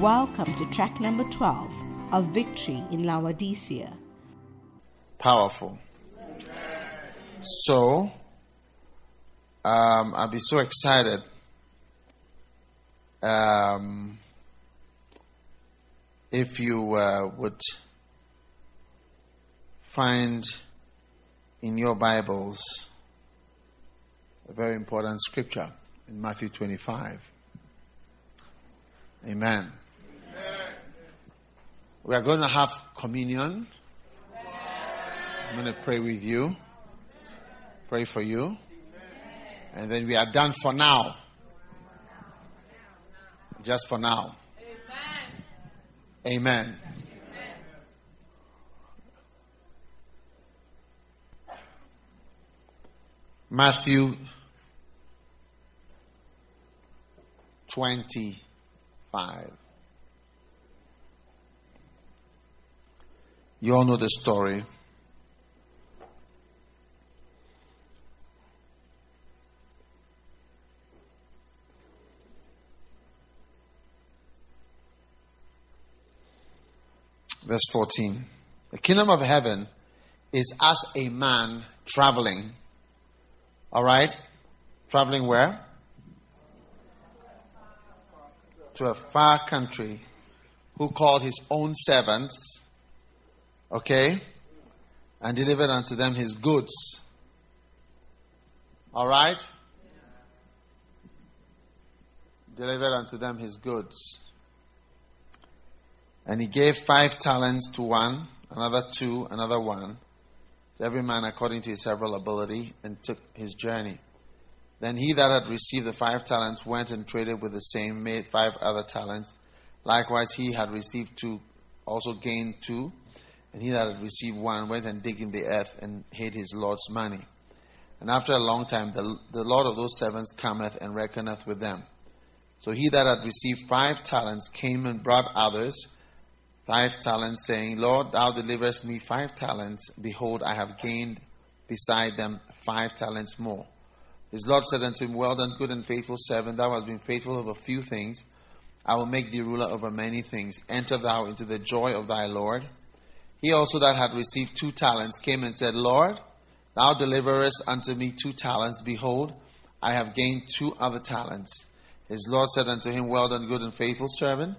Welcome to track number 12 of Victory in Laodicea. Powerful. So, um, I'll be so excited. Um, if you uh, would find in your Bibles a very important scripture in Matthew 25. Amen. We are going to have communion. I'm going to pray with you, pray for you, and then we are done for now. Just for now. Amen. Matthew 25. You all know the story. Verse 14. The kingdom of heaven is as a man traveling. All right? Traveling where? To a far country who called his own servants, okay, and delivered unto them his goods. All right? Delivered unto them his goods. And he gave five talents to one, another two, another one, to every man according to his several ability, and took his journey. Then he that had received the five talents went and traded with the same, made five other talents. Likewise, he had received two, also gained two. And he that had received one went and digged in the earth and hid his Lord's money. And after a long time, the, the Lord of those servants cometh and reckoneth with them. So he that had received five talents came and brought others five talents, saying, Lord, thou deliverest me five talents. Behold, I have gained beside them five talents more. His Lord said unto him, Well done, good and faithful servant. Thou hast been faithful over few things. I will make thee ruler over many things. Enter thou into the joy of thy Lord. He also that had received two talents came and said, Lord, thou deliverest unto me two talents. Behold, I have gained two other talents. His Lord said unto him, Well done, good and faithful servant.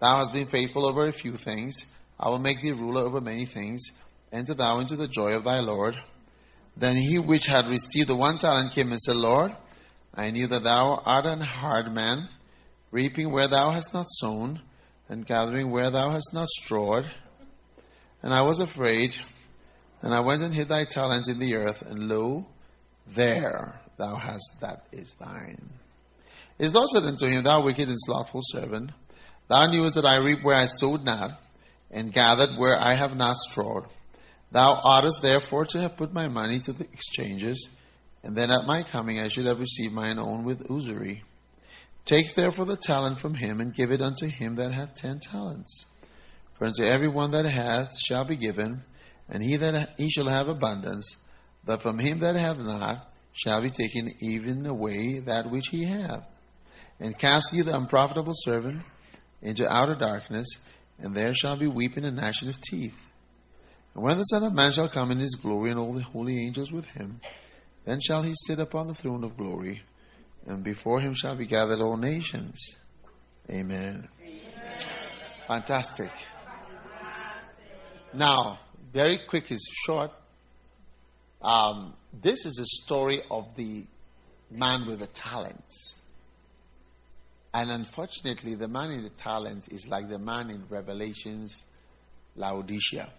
Thou hast been faithful over a few things. I will make thee ruler over many things. Enter thou into the joy of thy Lord. Then he which had received the one talent came and said, Lord, I knew that thou art an hard man, reaping where thou hast not sown, and gathering where thou hast not strawed. And I was afraid, and I went and hid thy talent in the earth, and lo, there thou hast that is thine. His Lord said unto him, Thou wicked and slothful servant, thou knewest that I reap where I sowed not, and gathered where I have not strawed. Thou oughtest therefore to have put my money to the exchanges, and then at my coming I should have received mine own with usury. Take therefore the talent from him, and give it unto him that hath ten talents. For unto every one that hath shall be given, and he that he shall have abundance. But from him that hath not shall be taken even away that which he hath. And cast ye the unprofitable servant into outer darkness, and there shall be weeping and gnashing of teeth. And when the Son of Man shall come in his glory, and all the holy angels with him, then shall he sit upon the throne of glory, and before him shall be gathered all nations. Amen. Amen. Fantastic. Now, very quick is short. Um, this is a story of the man with the talents. And unfortunately, the man in the talents is like the man in Revelations, Laodicea.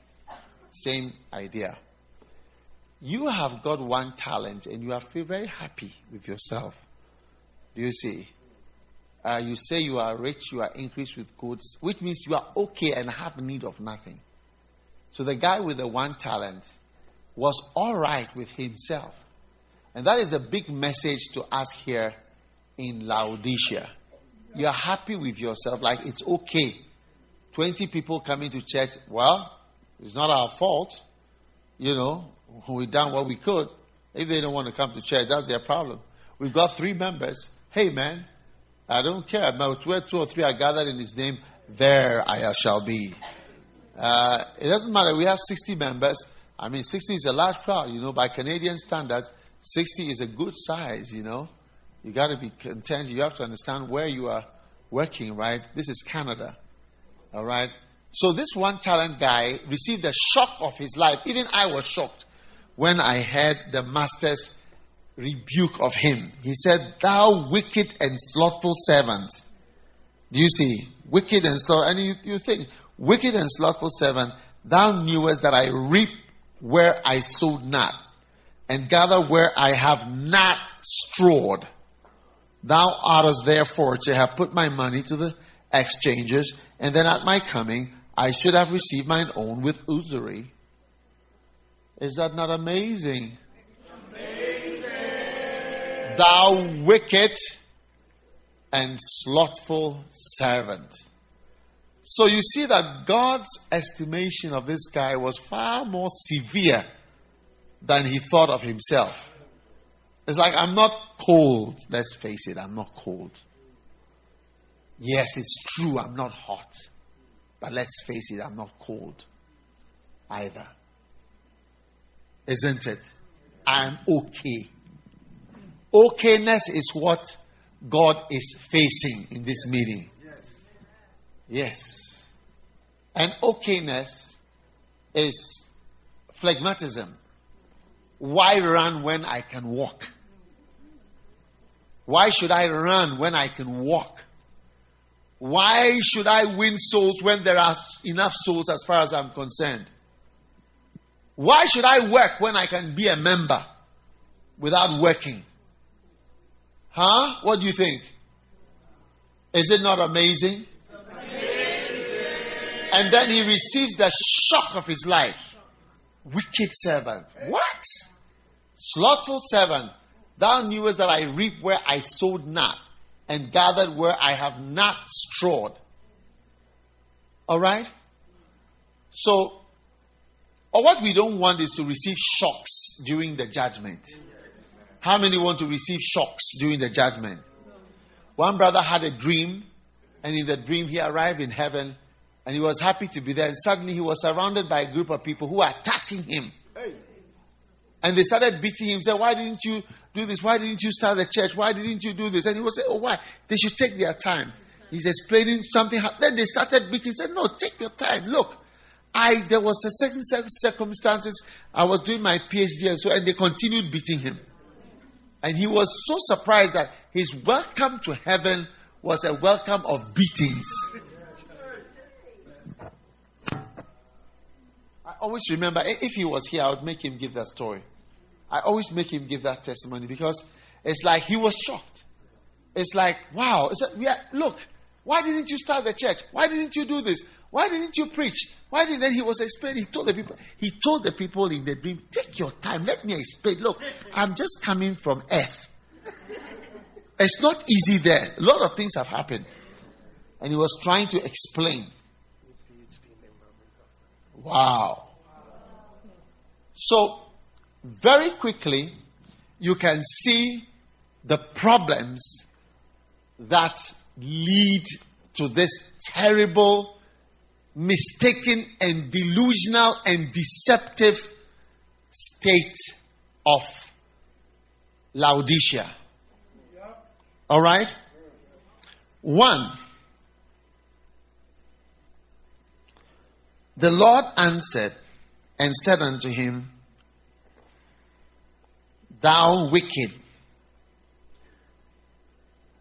Same idea. You have got one talent and you are feel very happy with yourself. Do you see? Uh, you say you are rich, you are increased with goods, which means you are okay and have need of nothing. So the guy with the one talent was all right with himself. And that is a big message to us here in Laodicea. You are happy with yourself, like it's okay. 20 people coming to church, well, it's not our fault. You know, we done what we could. If they don't want to come to church, that's their problem. We've got three members. Hey, man, I don't care. Where two or three are gathered in His name, there I shall be. Uh, it doesn't matter. We have 60 members. I mean, 60 is a large crowd, you know, by Canadian standards. 60 is a good size, you know. You got to be content. You have to understand where you are working, right? This is Canada, all right? So this one talent guy received a shock of his life. Even I was shocked when I heard the master's rebuke of him. He said, Thou wicked and slothful servant. Do you see? Wicked and slothful. And you, you think, wicked and slothful servant, thou knewest that I reap where I sowed not, and gather where I have not strawed. Thou oughtest therefore to have put my money to the exchangers, and then at my coming I should have received mine own with usury. Is that not amazing? amazing. Thou wicked and slothful servant. So you see that God's estimation of this guy was far more severe than he thought of himself. It's like, I'm not cold. Let's face it, I'm not cold. Yes, it's true, I'm not hot. But let's face it, I'm not cold either. Isn't it? I'm okay. Okayness is what God is facing in this meeting. Yes. And okayness is phlegmatism. Why run when I can walk? Why should I run when I can walk? Why should I win souls when there are enough souls as far as I'm concerned? Why should I work when I can be a member without working? Huh? What do you think? Is it not amazing? And then he receives the shock of his life. Wicked servant. What? Slothful servant. Thou knewest that I reap where I sowed not, and gathered where I have not strawed. All right? So, or what we don't want is to receive shocks during the judgment. How many want to receive shocks during the judgment? One brother had a dream, and in the dream he arrived in heaven and he was happy to be there. And suddenly he was surrounded by a group of people who were attacking him. And they started beating him, saying, Why didn't you do this? Why didn't you start the church? Why didn't you do this? And he was saying, Oh, why? They should take their time. He's explaining something. Then they started beating. He said, No, take your time. Look, I there was a certain circumstances. I was doing my PhD and so and they continued beating him. And he was so surprised that his welcome to heaven was a welcome of beatings. Always remember, if he was here, I would make him give that story. I always make him give that testimony because it's like he was shocked. It's like, wow. It's like, yeah, look, why didn't you start the church? Why didn't you do this? Why didn't you preach? Why didn't he was explaining? He told the people, he told the people in the dream, take your time, let me explain. Look, I'm just coming from earth. It's not easy there. A lot of things have happened. And he was trying to explain. Wow. So, very quickly, you can see the problems that lead to this terrible, mistaken, and delusional and deceptive state of Laodicea. All right? One, the Lord answered and said unto him, Thou wicked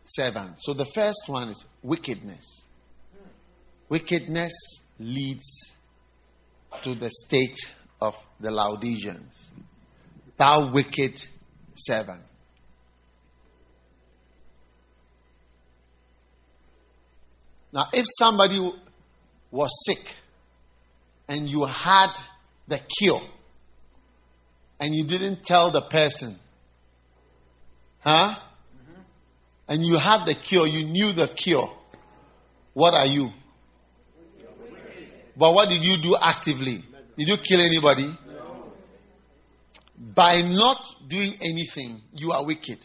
servant. So the first one is wickedness. Wickedness leads to the state of the Laodiceans. Thou wicked servant. Now, if somebody was sick and you had the cure and you didn't tell the person, huh? Mm-hmm. And you had the cure, you knew the cure. What are you? But what did you do actively? Did you kill anybody? No. By not doing anything, you are wicked.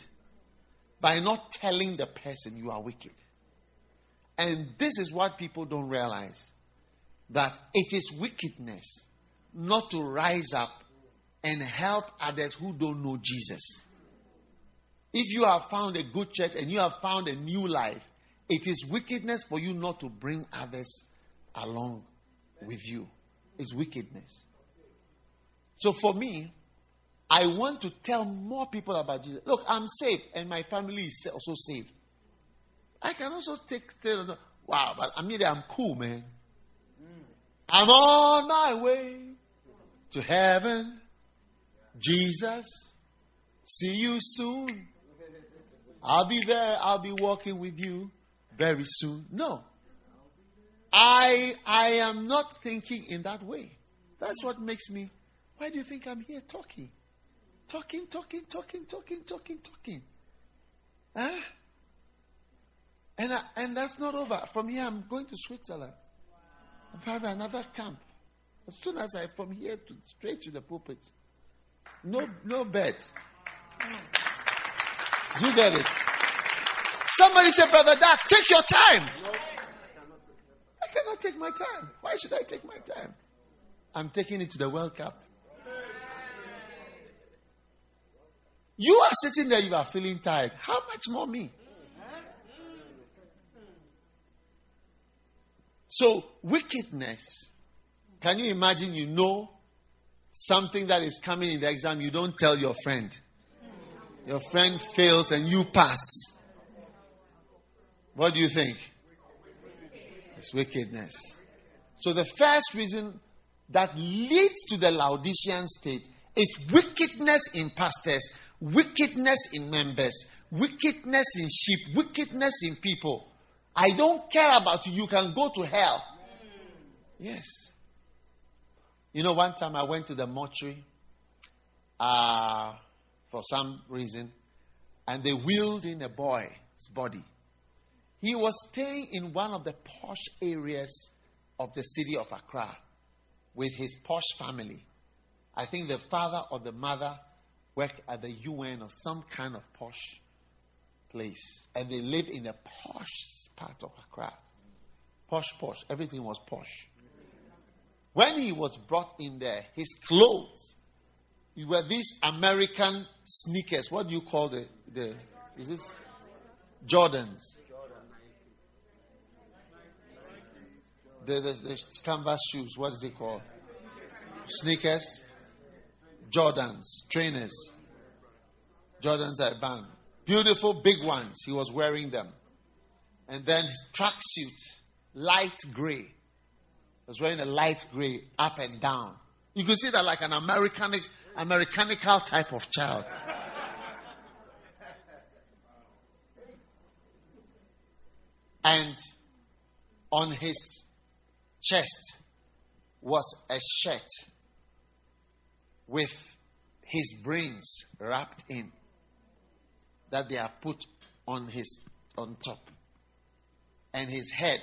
By not telling the person, you are wicked. And this is what people don't realize that it is wickedness not to rise up and help others who don't know Jesus. If you have found a good church and you have found a new life, it is wickedness for you not to bring others along with you. It's wickedness. So for me, I want to tell more people about Jesus. Look, I'm saved and my family is also saved. I can also take, tell, wow, but I mean, I'm cool, man. I'm on my way to heaven. Jesus, see you soon. I'll be there. I'll be walking with you very soon. No. I, I am not thinking in that way. That's what makes me. Why do you think I'm here talking? Talking, talking, talking, talking, talking, talking. Huh? And, I, and that's not over. From here, I'm going to Switzerland. I'm having another camp. As soon as I from here to straight to the pulpit. No, no bed. Do you get it? Somebody said, Brother Doc, take your time. I cannot take my time. Why should I take my time? I'm taking it to the World Cup. You are sitting there, you are feeling tired. How much more me? So, wickedness. Can you imagine you know something that is coming in the exam, you don't tell your friend? Your friend fails and you pass. What do you think? It's wickedness. So, the first reason that leads to the Laodicean state is wickedness in pastors, wickedness in members, wickedness in sheep, wickedness in people. I don't care about you. You can go to hell. Yes. You know, one time I went to the mortuary uh, for some reason, and they wheeled in a boy's body. He was staying in one of the posh areas of the city of Accra with his posh family. I think the father or the mother worked at the UN or some kind of posh place. And they lived in a posh part of Accra. Posh, posh. Everything was posh. When he was brought in there, his clothes were these American sneakers. What do you call the, the is this Jordans? The, the, the canvas shoes, what is it called? Sneakers, Jordans, trainers. Jordans are banned. Beautiful big ones. He was wearing them. And then his tracksuit, light gray. Was wearing a light gray up and down. You could see that like an Americanic, Americanical type of child. and on his chest was a shirt with his brains wrapped in that they have put on his on top and his head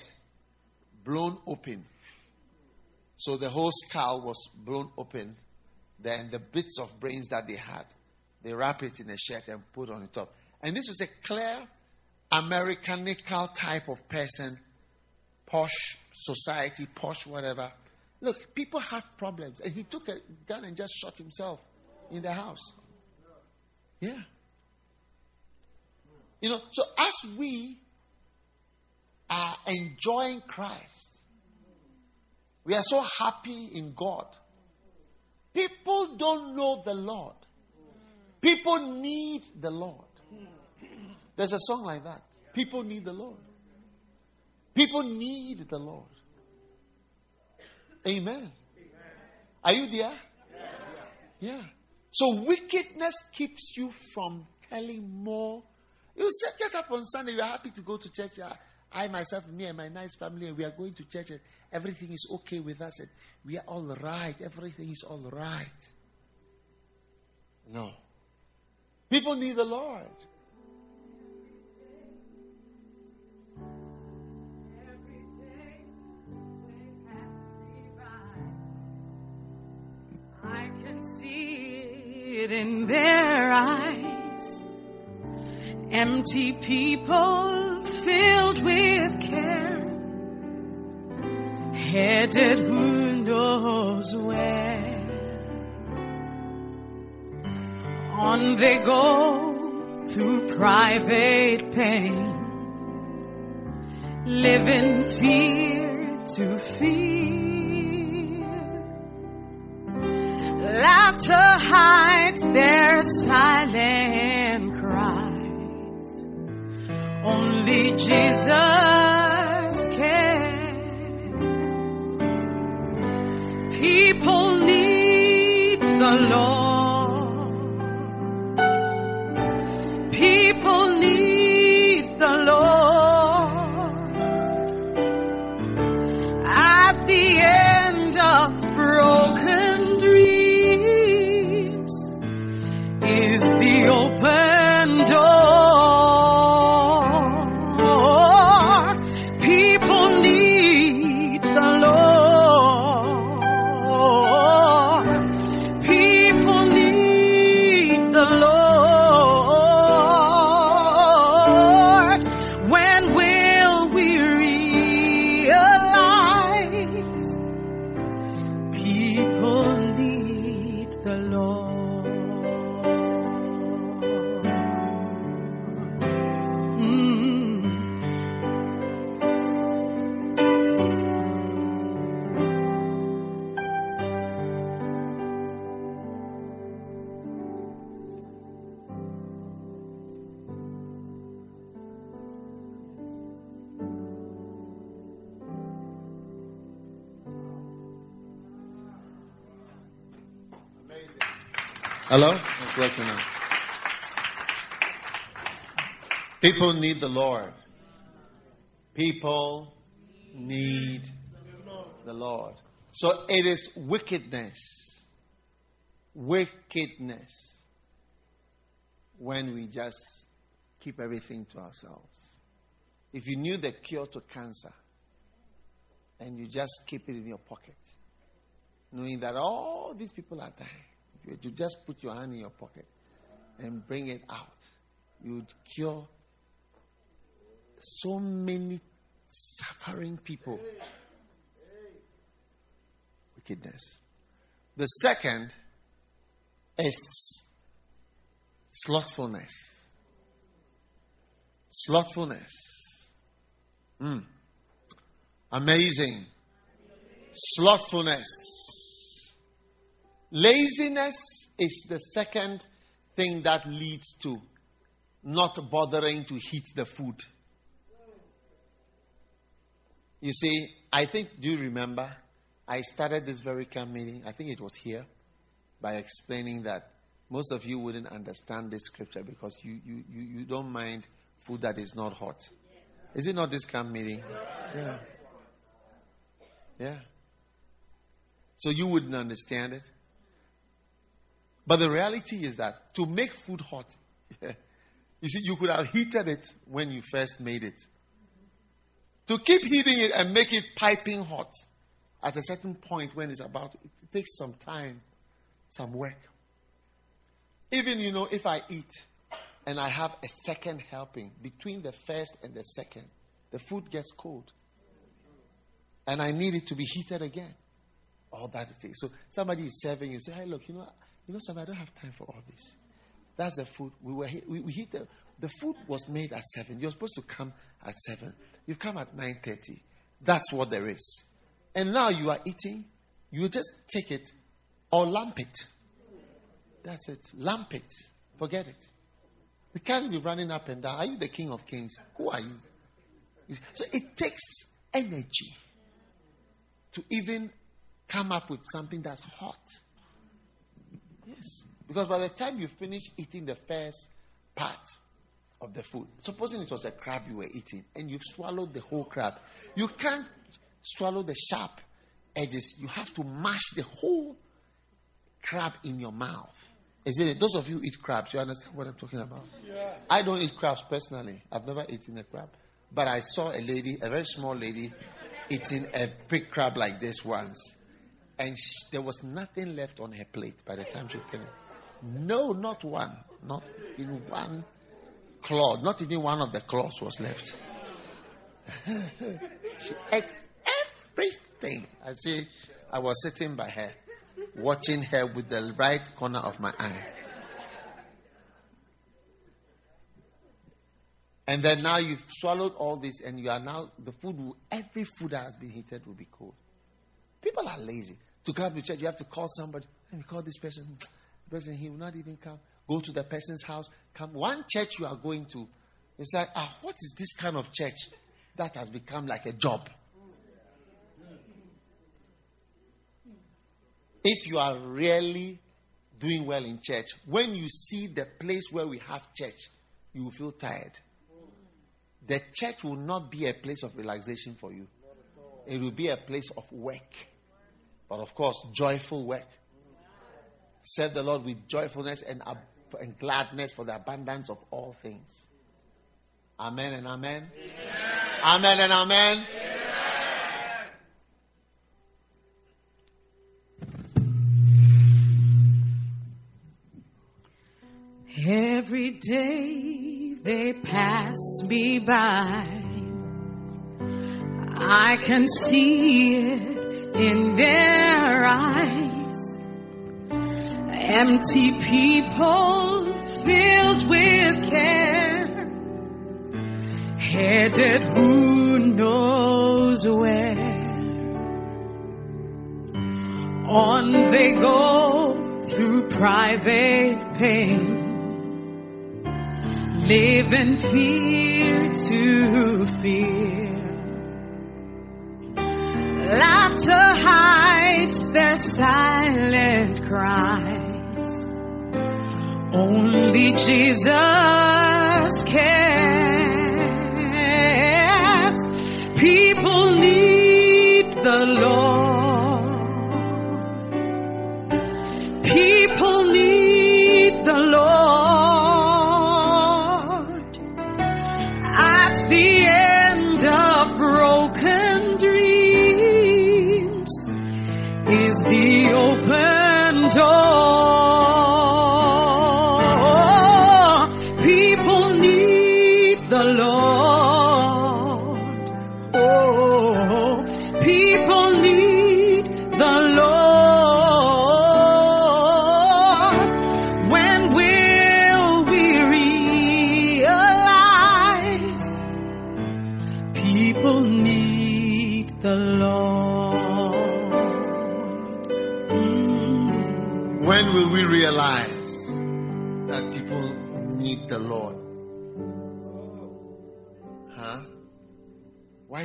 blown open so the whole skull was blown open. Then the bits of brains that they had they wrap it in a shirt and put on the top. And this was a clear americanical type of person posh society posh whatever. Look people have problems. And he took a gun and just shot himself in the house. Yeah. You know, so as we are enjoying Christ, we are so happy in God. People don't know the Lord. People need the Lord. There's a song like that. People need the Lord. People need the Lord. Amen. Are you there? Yeah. So wickedness keeps you from telling more you set, get up on Sunday, you are happy to go to church. I myself, me and my nice family, we are going to church, and everything is okay with us, and we are all right. Everything is all right. No. People need the Lord. I can see it in their eyes empty people filled with care. headed who knows where. On they go through private pain, living fear to fear. Laughter hides their silent cries. Only Jesus People need the Lord. People need the Lord. So it is wickedness. Wickedness. When we just keep everything to ourselves. If you knew the cure to cancer and you just keep it in your pocket, knowing that all these people are dying, you just put your hand in your pocket and bring it out, you would cure so many suffering people. Wickedness. The second is slothfulness. Slothfulness. Mm. Amazing. Slothfulness. Laziness is the second thing that leads to not bothering to heat the food. You see, I think, do you remember? I started this very camp meeting, I think it was here, by explaining that most of you wouldn't understand this scripture because you, you, you, you don't mind food that is not hot. Is it not this camp meeting? Yeah. Yeah. So you wouldn't understand it. But the reality is that to make food hot, you see, you could have heated it when you first made it. To keep heating it and make it piping hot at a certain point when it's about, it takes some time, some work. Even, you know, if I eat and I have a second helping between the first and the second, the food gets cold. And I need it to be heated again. All that it takes. So somebody is serving you, say, hey, look, you know, you know, somebody, I don't have time for all this. That's the food. We were we, we hit the, the food was made at seven. You're supposed to come at seven. You come at nine thirty. That's what there is. And now you are eating. You just take it or lamp it. That's it. Lamp it. Forget it. We can't be running up and down. Are you the king of kings? Who are you? So it takes energy to even come up with something that's hot. Yes. Because by the time you finish eating the first part of the food, supposing it was a crab you were eating and you've swallowed the whole crab, you can't swallow the sharp edges. You have to mash the whole crab in your mouth. Is it? Those of you who eat crabs, you understand what I'm talking about? Yeah. I don't eat crabs personally. I've never eaten a crab. But I saw a lady, a very small lady, eating a big crab like this once. And she, there was nothing left on her plate by the time she finished. No, not one. Not in one claw. Not even one of the claws was left. she ate thing. I see. I was sitting by her, watching her with the right corner of my eye. And then now you've swallowed all this, and you are now, the food, will, every food that has been heated will be cold. People are lazy. To come to church, you have to call somebody. Let me call this person. The person, he will not even come. Go to the person's house. Come. One church you are going to, it's like, ah, what is this kind of church that has become like a job? If you are really doing well in church, when you see the place where we have church, you will feel tired the church will not be a place of relaxation for you. It will be a place of work. But of course, joyful work. Serve the Lord with joyfulness and, and gladness for the abundance of all things. Amen and amen. Amen, amen and amen. amen. Every day they pass me by. I can see it in their eyes. Empty people filled with care, headed who knows where. On they go through private pain live in fear to fear. Laughter hide their silent cries. Only Jesus cares. People need the Lord.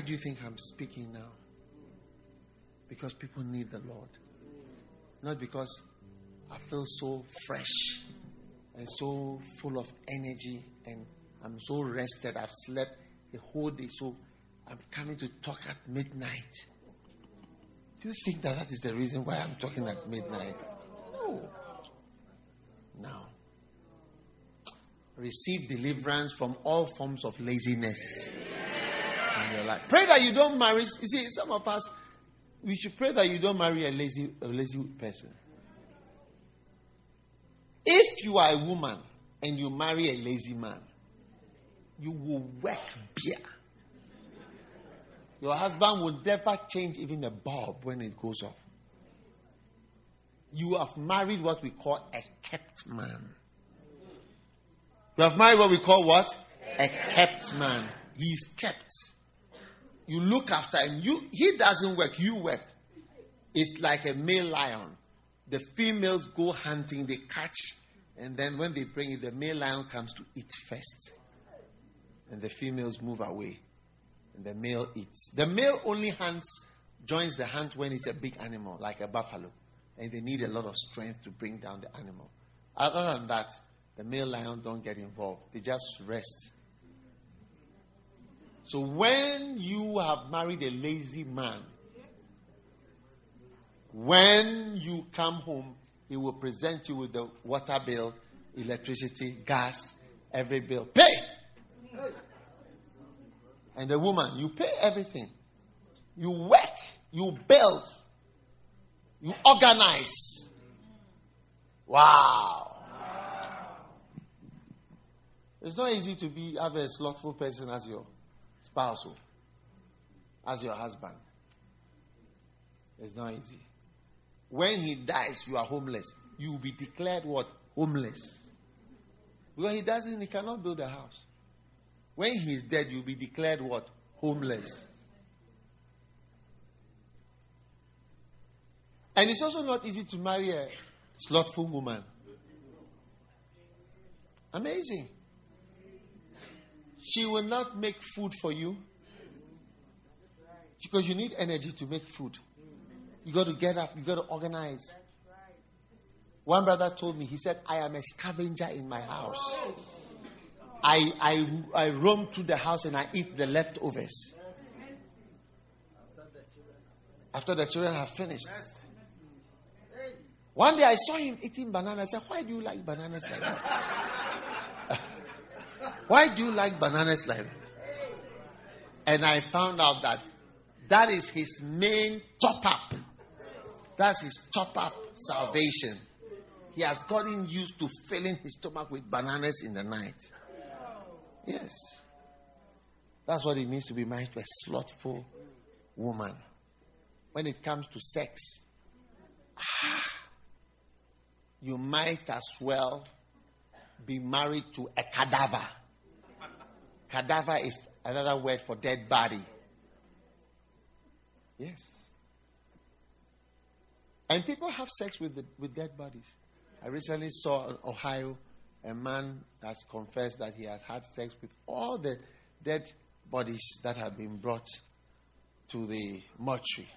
Why do you think I'm speaking now? Because people need the Lord. Not because I feel so fresh and so full of energy and I'm so rested. I've slept the whole day, so I'm coming to talk at midnight. Do you think that that is the reason why I'm talking at midnight? No. Now, receive deliverance from all forms of laziness in your life. Pray that you don't marry. You see, some of us, we should pray that you don't marry a lazy, a lazy person. If you are a woman and you marry a lazy man, you will work beer. Your husband will never change even a bulb when it goes off. You have married what we call a kept man. You have married what we call what? A kept man. He is kept. You look after him. You, he doesn't work, you work. It's like a male lion. The females go hunting, they catch, and then when they bring it, the male lion comes to eat first. And the females move away. And the male eats. The male only hunts, joins the hunt when it's a big animal, like a buffalo. And they need a lot of strength to bring down the animal. Other than that, the male lion don't get involved. They just rest. So when you have married a lazy man, when you come home, he will present you with the water bill, electricity, gas, every bill. Pay! And the woman, you pay everything. You work, you build, you organize. Wow. It's not easy to be have a slothful person as your spouse, oh, as your husband. It's not easy. When he dies, you are homeless. You will be declared what? Homeless. Because he doesn't, he cannot build a house. When he is dead, you'll be declared what? Homeless. And it's also not easy to marry a slothful woman. Amazing. She will not make food for you because you need energy to make food. You got to get up, you got to organize. One brother told me, he said, I am a scavenger in my house. I, I, I roam through the house and I eat the leftovers. After the children have finished. One day I saw him eating bananas. I said, Why do you like bananas like that? Why do you like bananas like that? And I found out that that is his main top up. That's his top up salvation. He has gotten used to filling his stomach with bananas in the night. Yes. That's what it means to be married to a slothful woman. When it comes to sex, ah, you might as well be married to a cadaver. Cadaver is another word for dead body. Yes. And people have sex with, the, with dead bodies. I recently saw in Ohio a man has confessed that he has had sex with all the dead bodies that have been brought to the mortuary.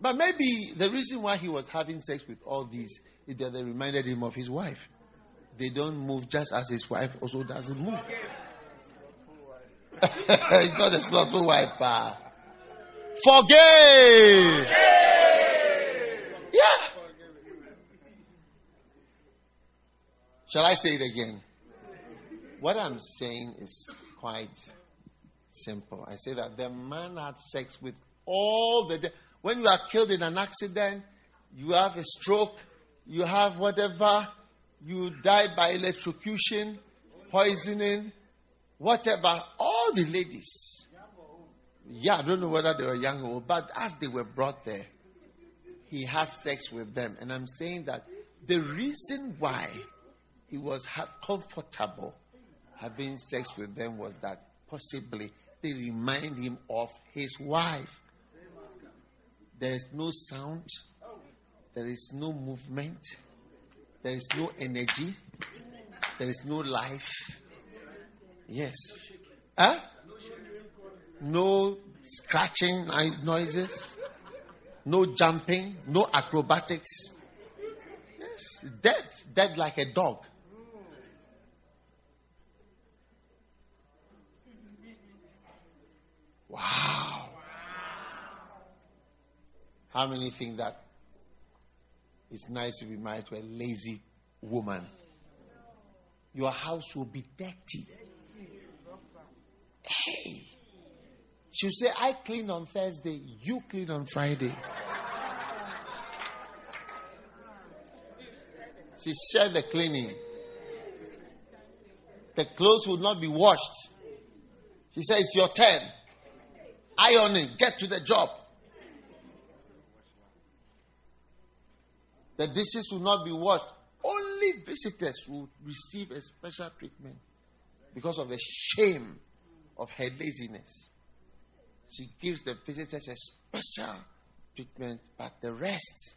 But maybe the reason why he was having sex with all these is that they reminded him of his wife. They don't move just as his wife also doesn't move. He's not a slothful wife. Uh. Forgive! Yeah. Shall I say it again? What I'm saying is quite simple. I say that the man had sex with all the. De- when you are killed in an accident, you have a stroke, you have whatever, you die by electrocution, poisoning, whatever, all the ladies. Yeah, I don't know whether they were young or old, but as they were brought there, he had sex with them. And I'm saying that the reason why he was comfortable having sex with them was that possibly they remind him of his wife. There is no sound, there is no movement, there is no energy, there is no life. Yes. Huh? No scratching noises, no jumping, no acrobatics. Yes, dead, dead like a dog. Wow. How many think that it's nice to be married to a lazy woman? Your house will be dirty. Hey. She'll say, I clean on Thursday, you clean on Friday. She shared the cleaning. The clothes will not be washed. She said, It's your turn. Ironing, get to the job. The dishes will not be washed. Only visitors will receive a special treatment because of the shame of her laziness. She gives the visitors a special treatment, but the rest,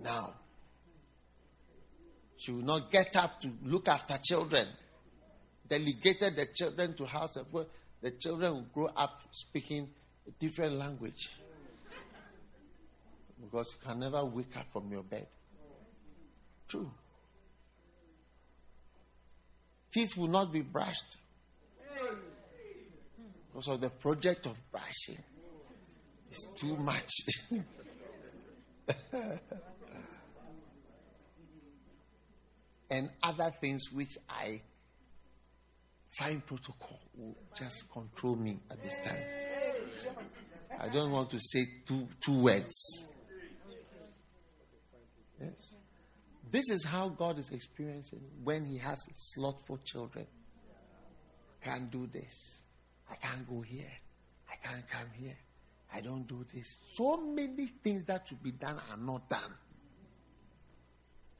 now, she will not get up to look after children. Delegated the children to house of work the children will grow up speaking a different language. Because you can never wake up from your bed. True. Teeth will not be brushed because of the project of brushing. It's too much. and other things which I find protocol will just control me at this time. I don't want to say two, two words. Yes. This is how God is experiencing when He has slothful children. Can't do this. I can't go here. I can't come here. I don't do this. So many things that should be done are not done.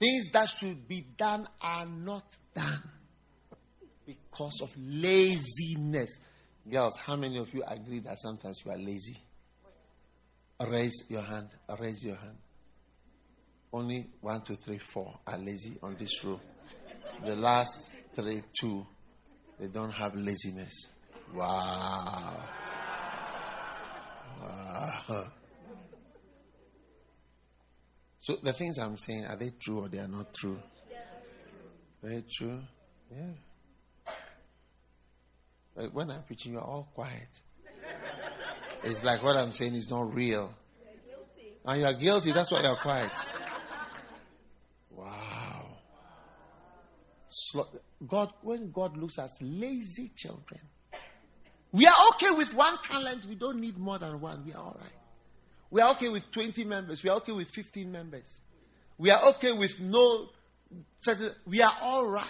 Things that should be done are not done because of laziness. Girls, how many of you agree that sometimes you are lazy? Raise your hand. Raise your hand. Only one, two, three, four are lazy on this row. The last three, two, they don't have laziness. Wow. wow. So the things I'm saying, are they true or they are not true? Very true. Yeah. But when I'm preaching, you're all quiet. It's like what I'm saying is not real. And you're guilty, that's why you're quiet. Wow. God, when God looks at lazy children, we are okay with one talent. We don't need more than one. We are all right. We are okay with 20 members. We are okay with 15 members. We are okay with no. We are all right.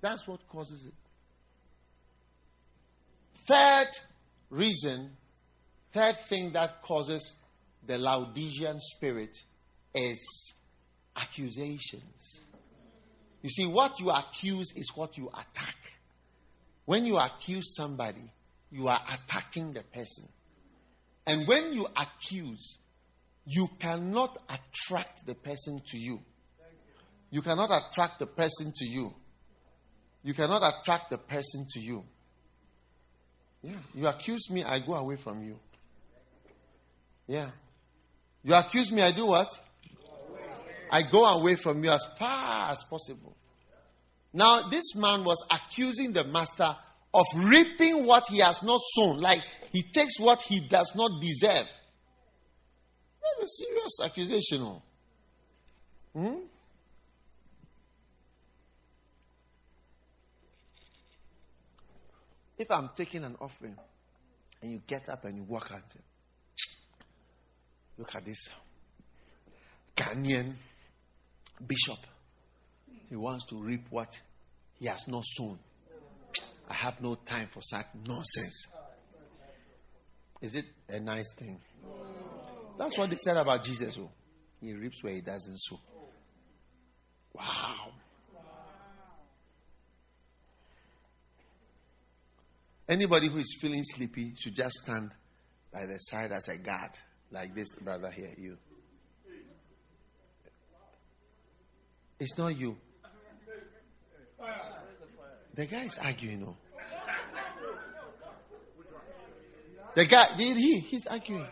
That's what causes it. Third reason, third thing that causes the Laodicean spirit is accusations. You see, what you accuse is what you attack. When you accuse somebody, you are attacking the person. And when you accuse, you cannot attract the person to you. You cannot attract the person to you. You cannot attract the person to you. Yeah. You accuse me, I go away from you. Yeah. You accuse me, I do what? I go away from you as far as possible. Now, this man was accusing the master of reaping what he has not sown. Like he takes what he does not deserve. That's a serious accusation. Oh. Hmm? If I'm taking an offering and you get up and you walk out, look at this Ghanaian bishop. He wants to reap what he has not sown. I have no time for such nonsense. Is it a nice thing? That's what they said about Jesus. Oh. He reaps where he doesn't sow. Wow. Anybody who is feeling sleepy should just stand by the side as a guard, like this brother here, you. It's not you. The guy is arguing, no. The guy, did he? He's arguing.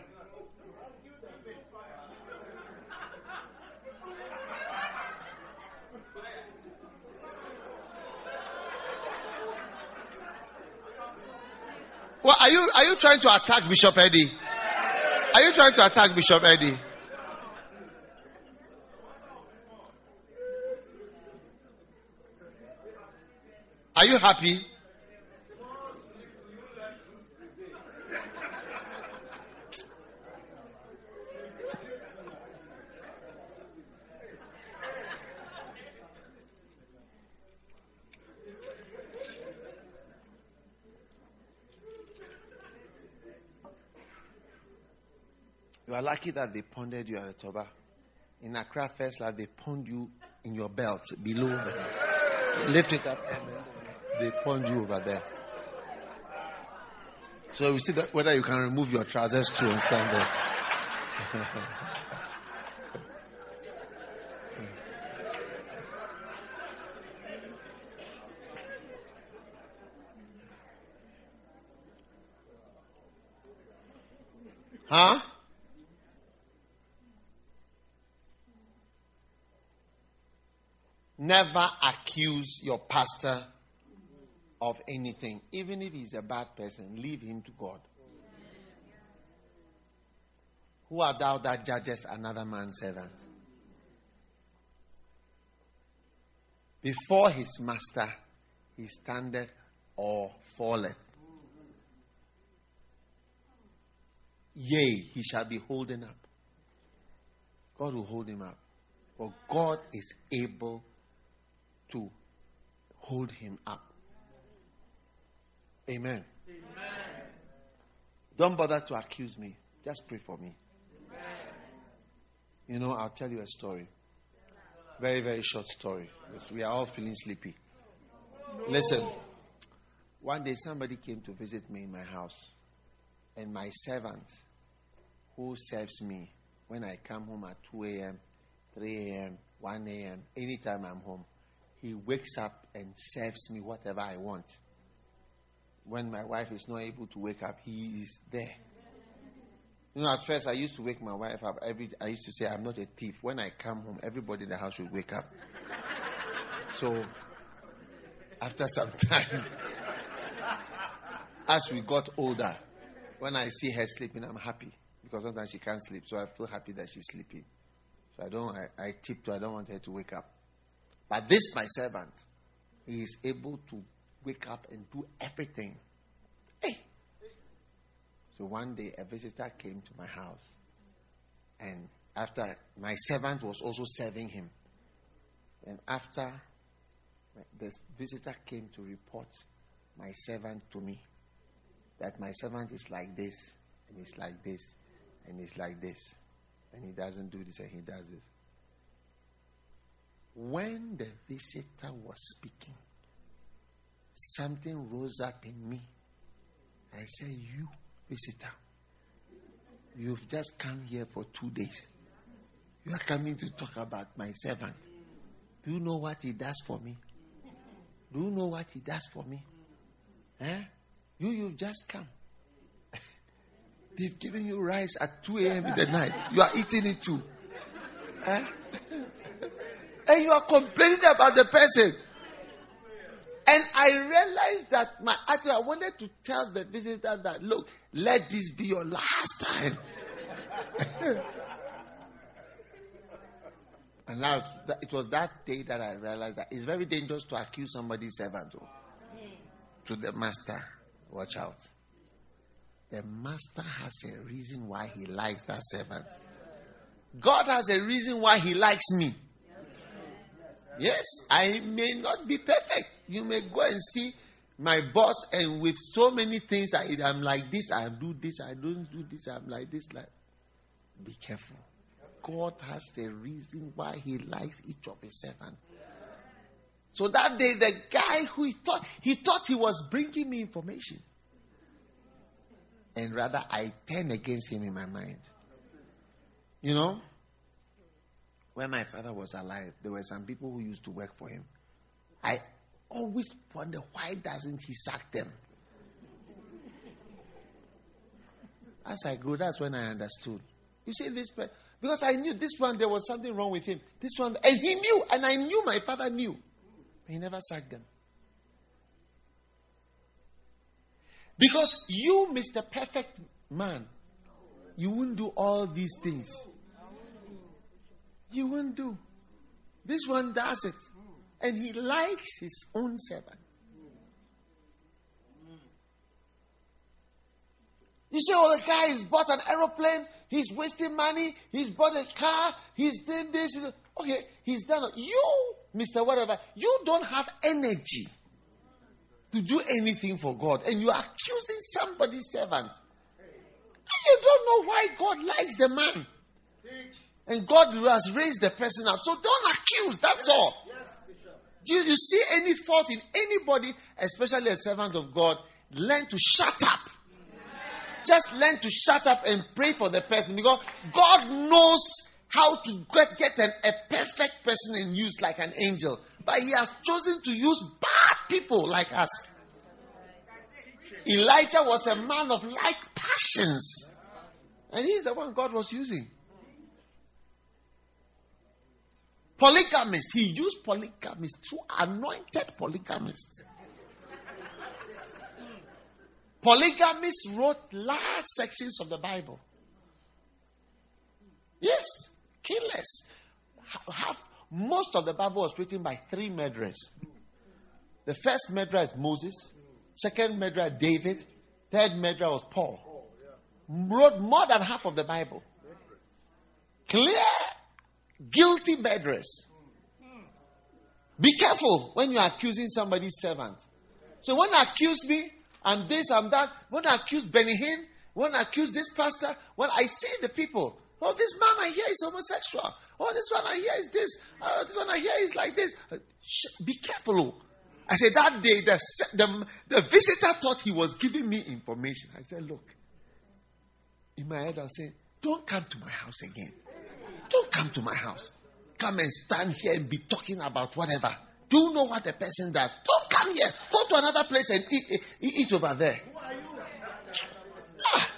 Well, are you are you trying to attack Bishop Eddie? Are you trying to attack Bishop Eddie? Are you happy? You are lucky that they pounded you at the Toba. Ah. In Accra, first, like they pound you in your belt below. Lift it up they point you over there. So we see that whether you can remove your trousers too and stand there. huh? Never accuse your pastor of anything. Even if he's a bad person, leave him to God. Who art thou that judgest another man's servant? Before his master, he standeth or falleth. Yea, he shall be holding up. God will hold him up. For God is able to hold him up. Amen. Amen. Don't bother to accuse me. Just pray for me. You know, I'll tell you a story. Very, very short story. We are all feeling sleepy. Listen, one day somebody came to visit me in my house, and my servant, who serves me when I come home at 2 a.m., 3 a.m., 1 a.m., anytime I'm home, he wakes up and serves me whatever I want. When my wife is not able to wake up, he is there. You know, at first I used to wake my wife up. Every I used to say I'm not a thief. When I come home, everybody in the house should wake up. so after some time, as we got older, when I see her sleeping, I'm happy because sometimes she can't sleep. So I feel happy that she's sleeping. So I don't. I, I tiptoe. I don't want her to wake up. But this my servant, he is able to wake up and do everything. Hey. So one day a visitor came to my house, and after my servant was also serving him, and after the visitor came to report my servant to me that my servant is like this and he's like this and he's like this and he doesn't do this and he does this when the visitor was speaking something rose up in me i said you visitor you've just come here for two days you are coming to talk about my servant do you know what he does for me do you know what he does for me? Eh? You, you've just come. They've given you rice at 2 a.m. in the night. You are eating it too. Eh? and you are complaining about the person. And I realized that my attitude, I wanted to tell the visitor that, look, let this be your last time. And now it was that day that I realized that it's very dangerous to accuse somebody's servant. Oh. To the master, watch out. The master has a reason why he likes that servant. God has a reason why he likes me. Yes, I may not be perfect. You may go and see my boss, and with so many things, I, am like this, I do this, I don't do this, I'm like this. Like, be careful. God has a reason why He likes each of His servants. So that day, the guy who he thought he thought he was bringing me information, and rather I turned against him in my mind. You know, when my father was alive, there were some people who used to work for him. I always wonder why doesn't he sack them? As I grew, that's when I understood. You see, this because I knew this one, there was something wrong with him. This one, and he knew, and I knew my father knew. He never sacked them. Because you, Mr. Perfect Man, you wouldn't do all these things. You won't do. This one does it. And he likes his own servant. You say, oh, the guy has bought an aeroplane He's wasting money. He's bought a car. He's doing this. Okay, he's done. You, Mr. Whatever, you don't have energy to do anything for God. And you are accusing somebody's servant. You don't know why God likes the man. And God has raised the person up. So don't accuse. That's all. Do you, you see any fault in anybody, especially a servant of God? Learn to shut up just learn to shut up and pray for the person because God knows how to get, get an, a perfect person and use like an angel. But He has chosen to use bad people like us. Elijah was a man of like passions. And he's the one God was using. Polygamist. He used polygamists, true anointed polygamists. Polygamists wrote large sections of the Bible. Yes, killers. Half, most of the Bible was written by three murderers. The first murderer is Moses, second murderer David, third murderer was Paul. Wrote more than half of the Bible. Clear, guilty murderers. Be careful when you are accusing somebody's servant. So when accuse me, I'm this, I'm that. When I accuse Benny Hinn, When I accuse this pastor, when I see the people, oh, this man I hear is homosexual. Oh, this one I hear is this. Uh, this one I hear is like this. Uh, be careful. oh. I said, that day, the, the, the visitor thought he was giving me information. I said, look. In my head, I said, don't come to my house again. Don't come to my house. Come and stand here and be talking about whatever. Do you know what the person does? Don't come here. Go to another place and eat, eat, eat over there. Who are you? Ah,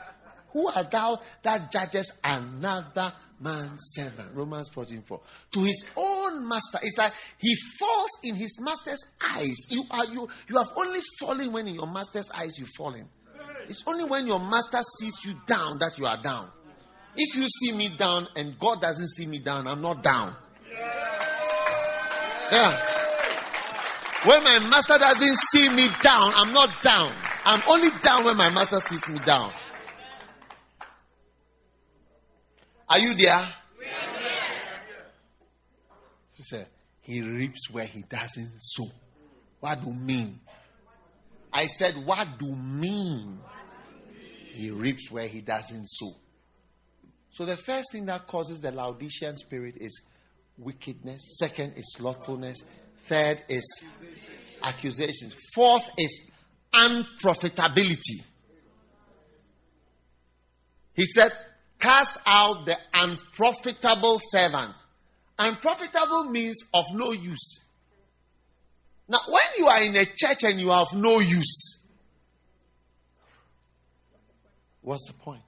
who art thou that judges another man's servant? Romans 14 4. To his own master. It's like he falls in his master's eyes. You are you you have only fallen when in your master's eyes you've fallen. It's only when your master sees you down that you are down. If you see me down and God doesn't see me down, I'm not down. Yeah. When my master doesn't see me down, I'm not down. I'm only down when my master sees me down. Are you there? He said, He reaps where he doesn't sow. What do you mean? I said, What do you mean? He reaps where he doesn't sow. So the first thing that causes the Laodicean spirit is wickedness. Second is slothfulness. Third is accusations. Fourth is unprofitability. He said, Cast out the unprofitable servant. Unprofitable means of no use. Now, when you are in a church and you have no use, what's the point?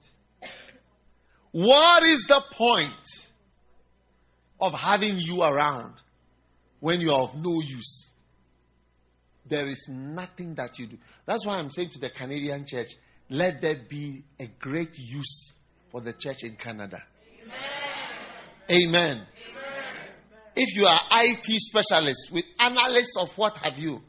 What is the point of having you around when you are of no use? There is nothing that you do. That's why I'm saying to the Canadian church, let there be a great use for the church in Canada. Amen. Amen. If you are IT specialist with analysts of what have you,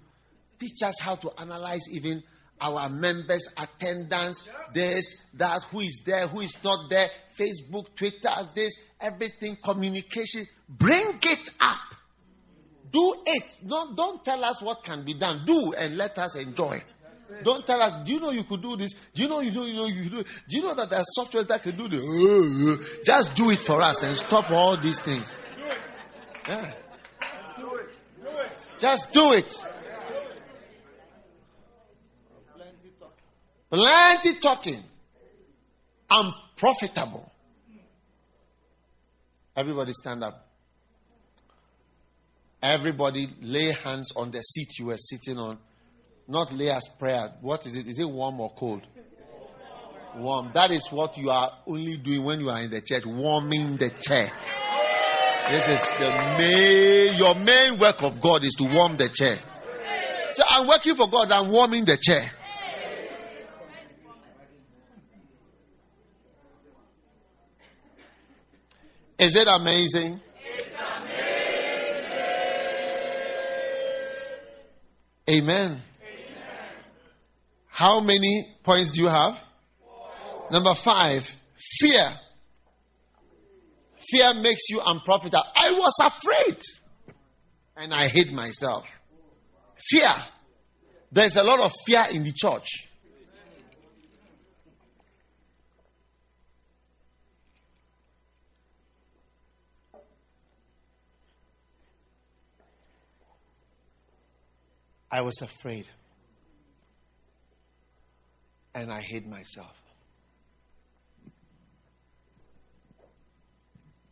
teach us how to analyze even our members' attendance, this, that, who is there, who is not there, Facebook, Twitter, this, everything, communication. Bring it up. Do it. Don't, don't tell us what can be done. Do and let us enjoy. Don't tell us, do you know you could do this? Do you know you do you know you do? Do you know that there are softwares that can do this? Just do it for us and stop all these things. Yeah. Just do it. Plenty talking. Unprofitable. Everybody stand up. Everybody lay hands on the seat you were sitting on. Not lay as prayer. What is it? Is it warm or cold? Warm. That is what you are only doing when you are in the church, warming the chair. This is the main, your main work of God is to warm the chair. So I'm working for God, I'm warming the chair. Is it amazing? Amen. How many points do you have? Number five, fear. Fear makes you unprofitable. I was afraid and I hid myself. Fear. There's a lot of fear in the church. I was afraid and I hid myself.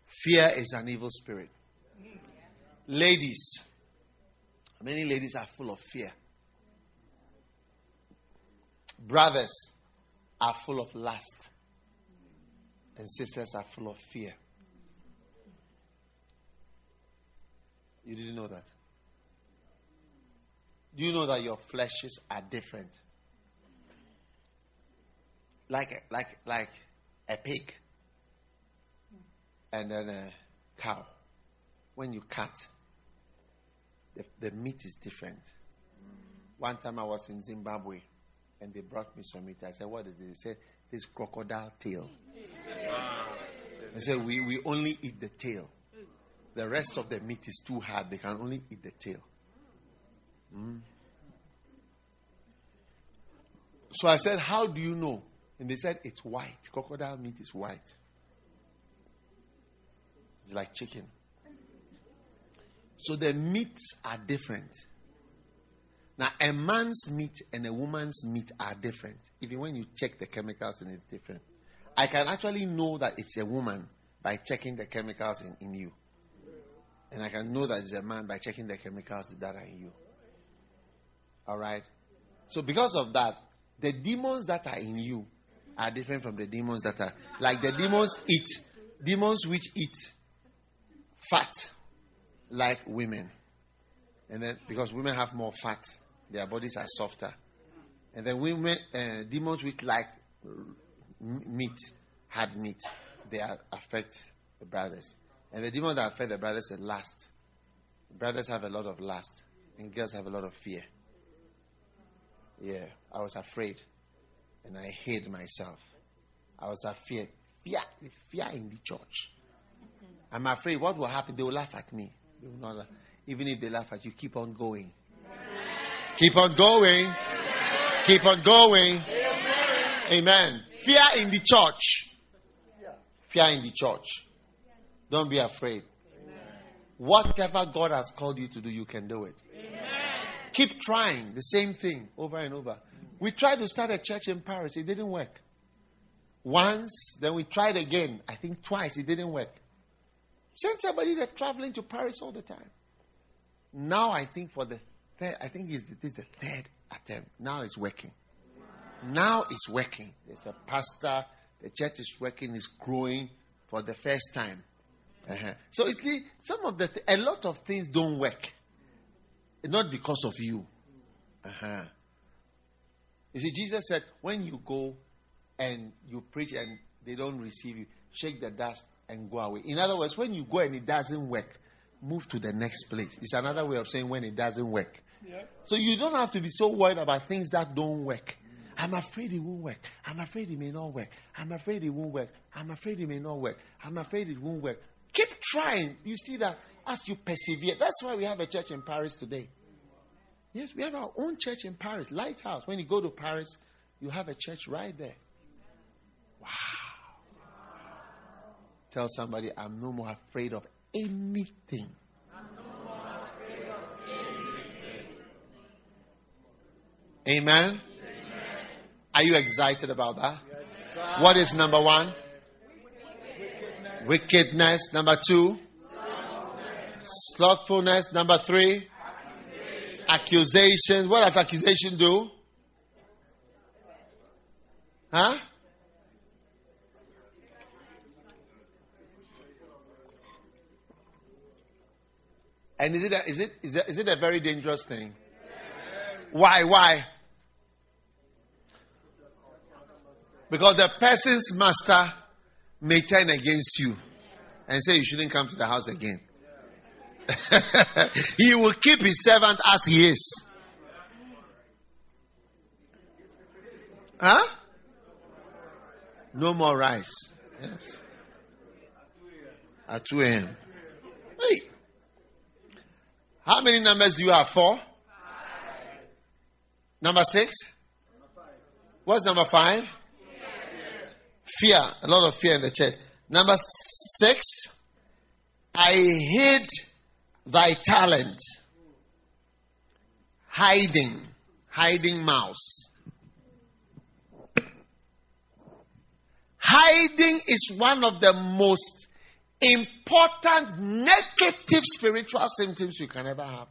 Fear is an evil spirit. Ladies, many ladies are full of fear. Brothers are full of lust. And sisters are full of fear. You didn't know that? Do you know that your fleshes are different? Like like like a pig and then a cow. When you cut, the, the meat is different. One time I was in Zimbabwe and they brought me some meat. I said, What is it? They said, This crocodile tail. They said, we, we only eat the tail. The rest of the meat is too hard. They can only eat the tail. Mm. So I said, How do you know? And they said it's white. Crocodile meat is white. It's like chicken. So the meats are different. Now, a man's meat and a woman's meat are different. Even when you check the chemicals, and it's different. I can actually know that it's a woman by checking the chemicals in, in you. And I can know that it's a man by checking the chemicals that are in you. All right? So, because of that, the demons that are in you are different from the demons that are. Like the demons eat, demons which eat fat, like women. And then, because women have more fat, their bodies are softer. And then, women, uh, demons which like meat, hard meat, they are, affect the brothers. And the demons that affect the brothers are lust. Brothers have a lot of lust, and girls have a lot of fear. Yeah, I was afraid, and I hid myself. I was afraid. Fear, fear in the church. I'm afraid what will happen? They will laugh at me. They will not laugh. Even if they laugh at you, keep on going. Keep on going. Keep on going. Amen. Fear in the church. Fear in the church. Don't be afraid. Whatever God has called you to do, you can do it. Keep trying the same thing over and over. We tried to start a church in Paris, it didn't work. Once, then we tried again. I think twice, it didn't work. Send somebody that's traveling to Paris all the time. Now I think for the third, I think this is the third attempt. Now it's working. Now it's working. There's a pastor, the church is working, is growing for the first time. Uh-huh. So it's the, some of the th- a lot of things don't work, not because of you. Uh-huh. You see, Jesus said, when you go and you preach and they don't receive you, shake the dust and go away. In other words, when you go and it doesn't work, move to the next place. It's another way of saying when it doesn't work. Yeah. So you don't have to be so worried about things that don't work. I'm afraid it won't work. I'm afraid it may not work. I'm afraid it won't work. I'm afraid it may not work. I'm afraid it won't work. Keep trying. You see that as you persevere. That's why we have a church in Paris today. Yes, we have our own church in Paris, Lighthouse. When you go to Paris, you have a church right there. Wow. Tell somebody, I'm no more afraid of anything. Amen. Amen. Are you excited about that? What is number one? Wickedness. Wickedness. Number two? Slothfulness. Number three? Accusation. Accusation. What does accusation do? Huh? And is it a, is it is it, is it a very dangerous thing? Why? Why? Because the person's master may turn against you and say you shouldn't come to the house again. he will keep his servant as he is. Huh? No more rice. Yes. At 2 a.m. Hey. How many numbers do you have? Four? Number six? What's number five? Fear. A lot of fear in the church. Number six, I hid thy talent. Hiding. Hiding mouse. Hiding is one of the most important negative spiritual symptoms you can ever have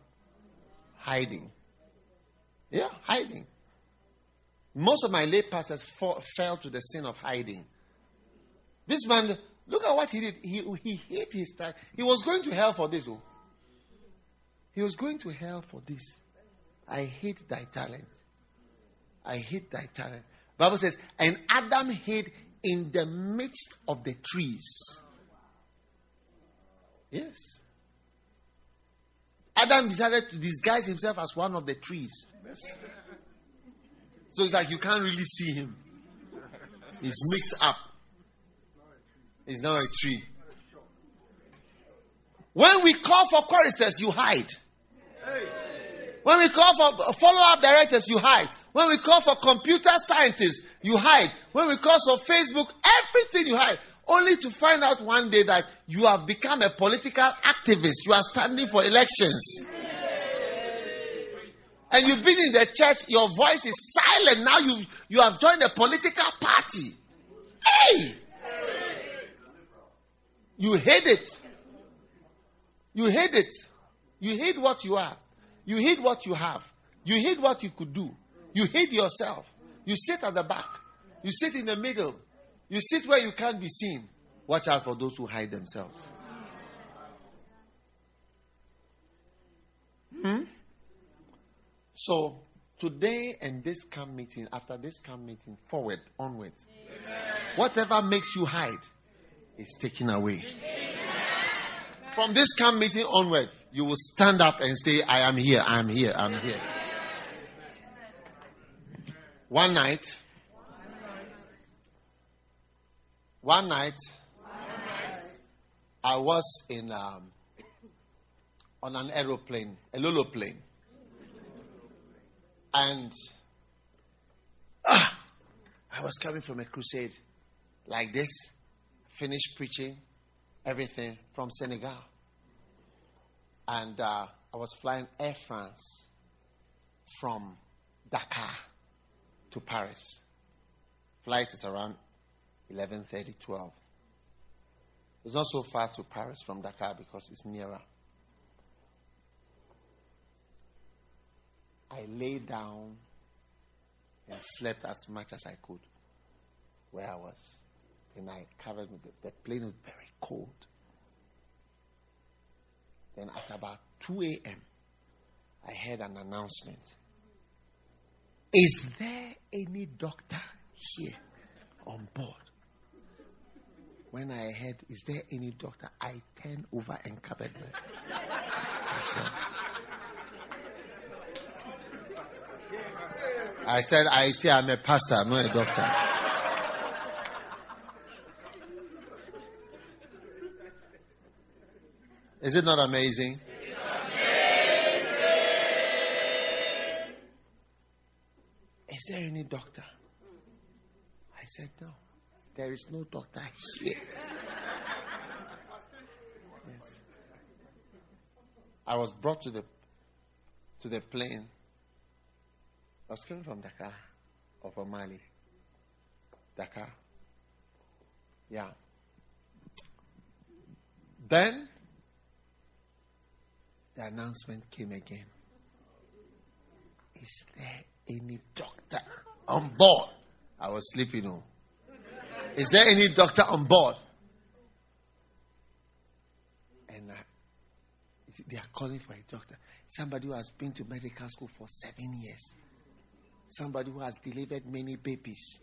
hiding. Yeah, hiding. Most of my late pastors fall, fell to the sin of hiding. This man, look at what he did. He, he hid his time. He was going to hell for this. Oh. He was going to hell for this. I hate thy talent. I hate thy talent. Bible says, and Adam hid in the midst of the trees. Yes. Adam decided to disguise himself as one of the trees. So it's like you can't really see him. He's mixed up. He's now a tree. When we call for choristers, you hide. When we call for follow up directors, you hide. When we call for computer scientists, you hide. When we call for Facebook, everything you hide. Only to find out one day that you have become a political activist. You are standing for elections. And you've been in the church, your voice is silent. Now you, you have joined a political party. Hey! You hate it. You hate it. You hate what you are. You hate what you have. You hate what you could do. You hate yourself. You sit at the back. You sit in the middle. You sit where you can't be seen. Watch out for those who hide themselves. Hmm? So, today and this camp meeting, after this camp meeting, forward, onwards, whatever makes you hide is taken away. From this camp meeting onwards, you will stand up and say, I am here, I am here, I am here. One night, one night, I was in um, on an aeroplane, a Lolo plane, and ah, I was coming from a crusade like this, finished preaching everything from Senegal, and uh, I was flying Air France from Dakar to Paris. Flight is around 11:30, 12. It's not so far to Paris from Dakar because it's nearer. I lay down and slept as much as I could where I was. And I covered me. The plane was very cold. Then at about 2 a.m., I heard an announcement. Is there any doctor here on board? When I heard, is there any doctor? I turned over and covered myself. I said, I say I'm a pastor, I'm not a doctor. Is it not amazing? Is there any doctor? I said, No. There is no doctor here. Yes. I was brought to the to the plane. I was coming from Dakar or from Mali. Dakar. Yeah. Then the announcement came again. Is there any doctor on board? I was sleeping. Oh. Is there any doctor on board? And they are calling for a doctor. Somebody who has been to medical school for seven years. Somebody who has delivered many babies,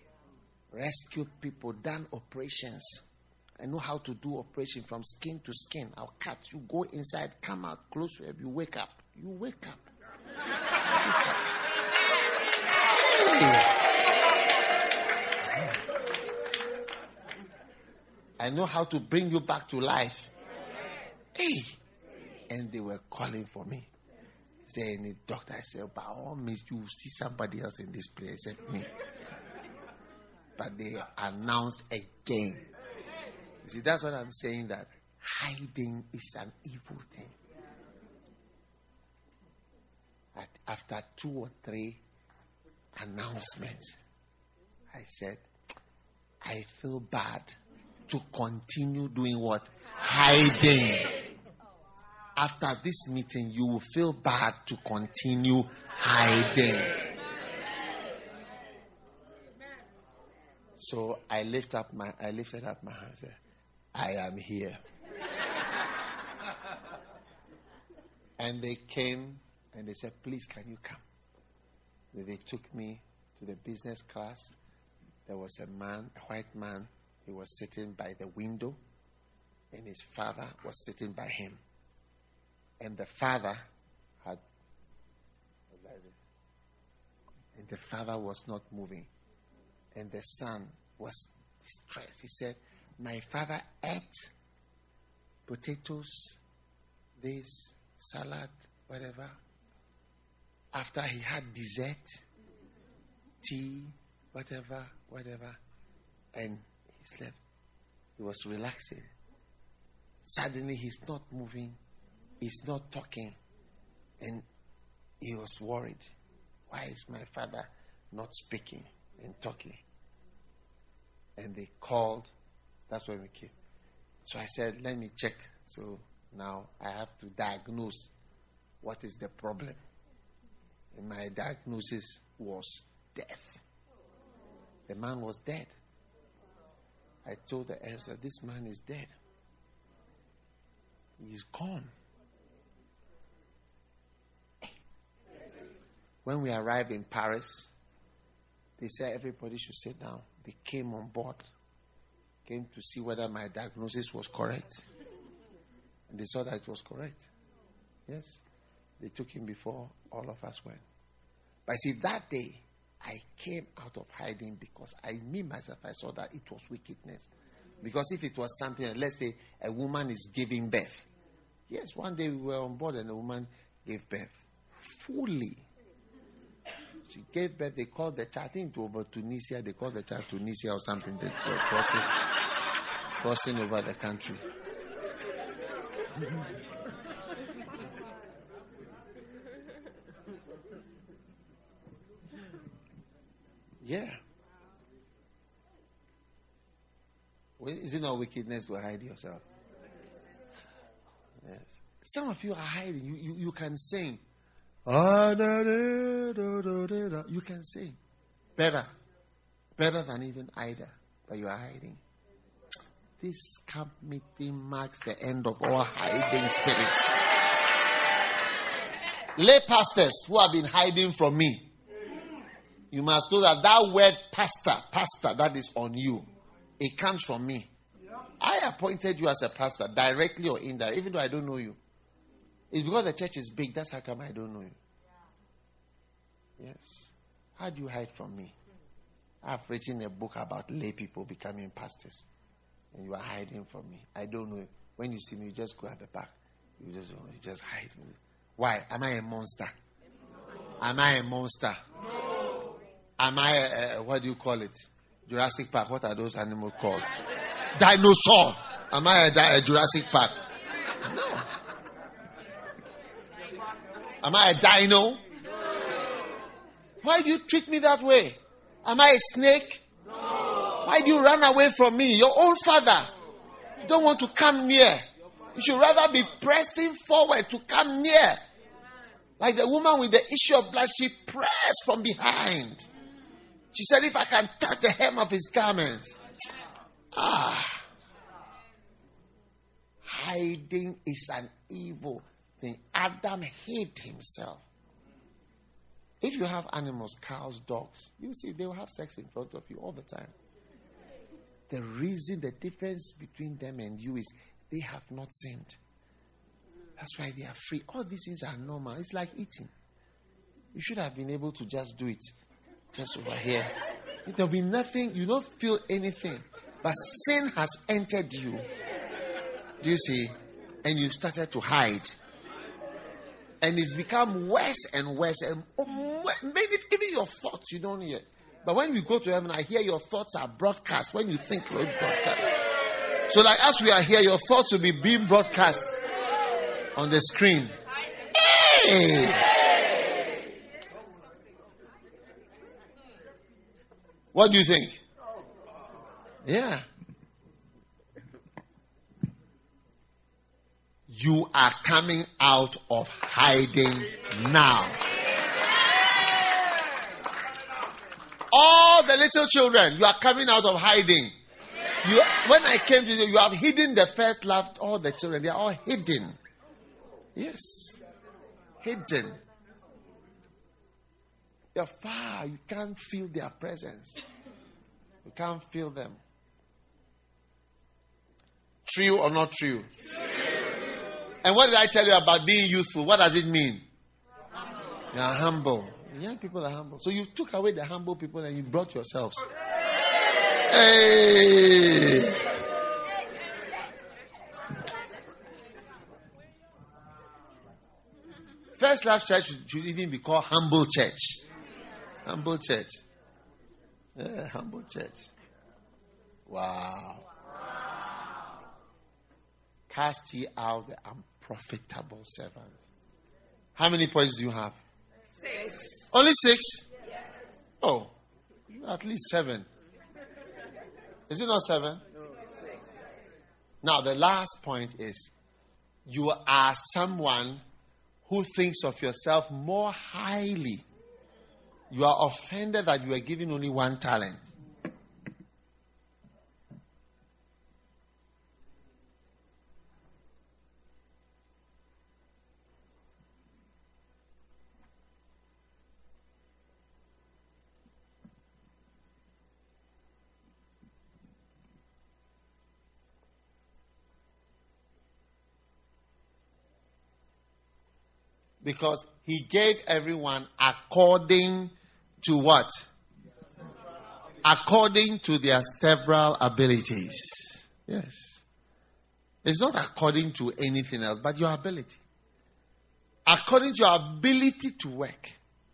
rescued people, done operations. I know how to do operation from skin to skin. I'll cut. You go inside, come out, close web. You wake up. You wake up. I know how to bring you back to life. Hey. And they were calling for me. Is there any doctor? I said, by all means, you see somebody else in this place except me. But they announced again. You see, that's what I'm saying that hiding is an evil thing. After two or three announcements, I said, I feel bad to continue doing what? Hiding. After this meeting, you will feel bad to continue hiding. So I lift up my I lifted up my hands. I am here. and they came and they said, Please can you come? They took me to the business class. There was a man, a white man, he was sitting by the window, and his father was sitting by him. And the father had. And the father was not moving. And the son was distressed. He said, My father ate potatoes, this, salad, whatever. After he had dessert, tea, whatever, whatever. And he slept. He was relaxing. Suddenly, he's not moving, he's not talking. And he was worried. Why is my father not speaking and talking? And they called. That's when we came. So I said, let me check. So now I have to diagnose what is the problem. And my diagnosis was death. The man was dead. I told the elder, this man is dead. He's gone. When we arrived in Paris, they said everybody should sit down. They came on board, came to see whether my diagnosis was correct. And they saw that it was correct. Yes. They took him before all of us went. But see, that day, I came out of hiding because I, me myself, I saw that it was wickedness. Because if it was something, let's say a woman is giving birth. Yes, one day we were on board and a woman gave birth. Fully. She gave birth, they called the child, I think over Tunisia, they called the child Tunisia or something. They were crossing, crossing over the country. Yeah. Is it not wickedness to hide yourself? Yes. Some of you are hiding. You, you, you can sing. You can sing. Better. Better than even Ida. But you are hiding. This camp meeting marks the end of all hiding spirits. Lay pastors who have been hiding from me. You must know that that word pastor, pastor, that is on you. It comes from me. I appointed you as a pastor, directly or indirectly, even though I don't know you. It's because the church is big. That's how come I don't know you. Yes. How do you hide from me? I've written a book about lay people becoming pastors. And you are hiding from me. I don't know. When you see me, you just go at the back. You just, you just hide. Me. Why? Am I a monster? Am I a monster? Am I, a, a, what do you call it? Jurassic Park. What are those animals called? Dinosaur. Am I a, a Jurassic Park? No. Am I a dino? Why do you treat me that way? Am I a snake? Why do you run away from me? Your own father You don't want to come near. You should rather be pressing forward to come near. Like the woman with the issue of blood, she pressed from behind. She said, If I can touch the hem of his garments. Ah. Hiding is an evil thing. Adam hid himself. If you have animals, cows, dogs, you see they will have sex in front of you all the time. The reason, the difference between them and you is they have not sinned. That's why they are free. All these things are normal. It's like eating. You should have been able to just do it just over here. There'll be nothing, you don't feel anything. But sin has entered you. Do you see? And you started to hide. And it's become worse and worse. And um, maybe even your thoughts you don't hear. But when we go to heaven, I hear your thoughts are broadcast. When you think, you're broadcast. So, like as we are here, your thoughts will be being broadcast on the screen. Hey! What do you think? Yeah. You are coming out of hiding now. All the little children, you are coming out of hiding. You, when I came to you, you have hidden the first love. All the children, they are all hidden. Yes. Hidden. They're far. You can't feel their presence. You can't feel them. True or not true? true? And what did I tell you about being useful? What does it mean? Humble. You are humble. Young people are humble. So you took away the humble people and you brought yourselves. Hey! First Love Church should even be called Humble Church. Humble church. Yeah, humble church. Wow. Cast ye out the unprofitable servant. How many points do you have? Six. Only six? Oh, at least seven. Is it not seven? No. Now, the last point is you are someone who thinks of yourself more highly. You are offended that you are given only one talent. Because he gave everyone according to what? According to their several abilities. Yes. It's not according to anything else, but your ability. According to your ability to work,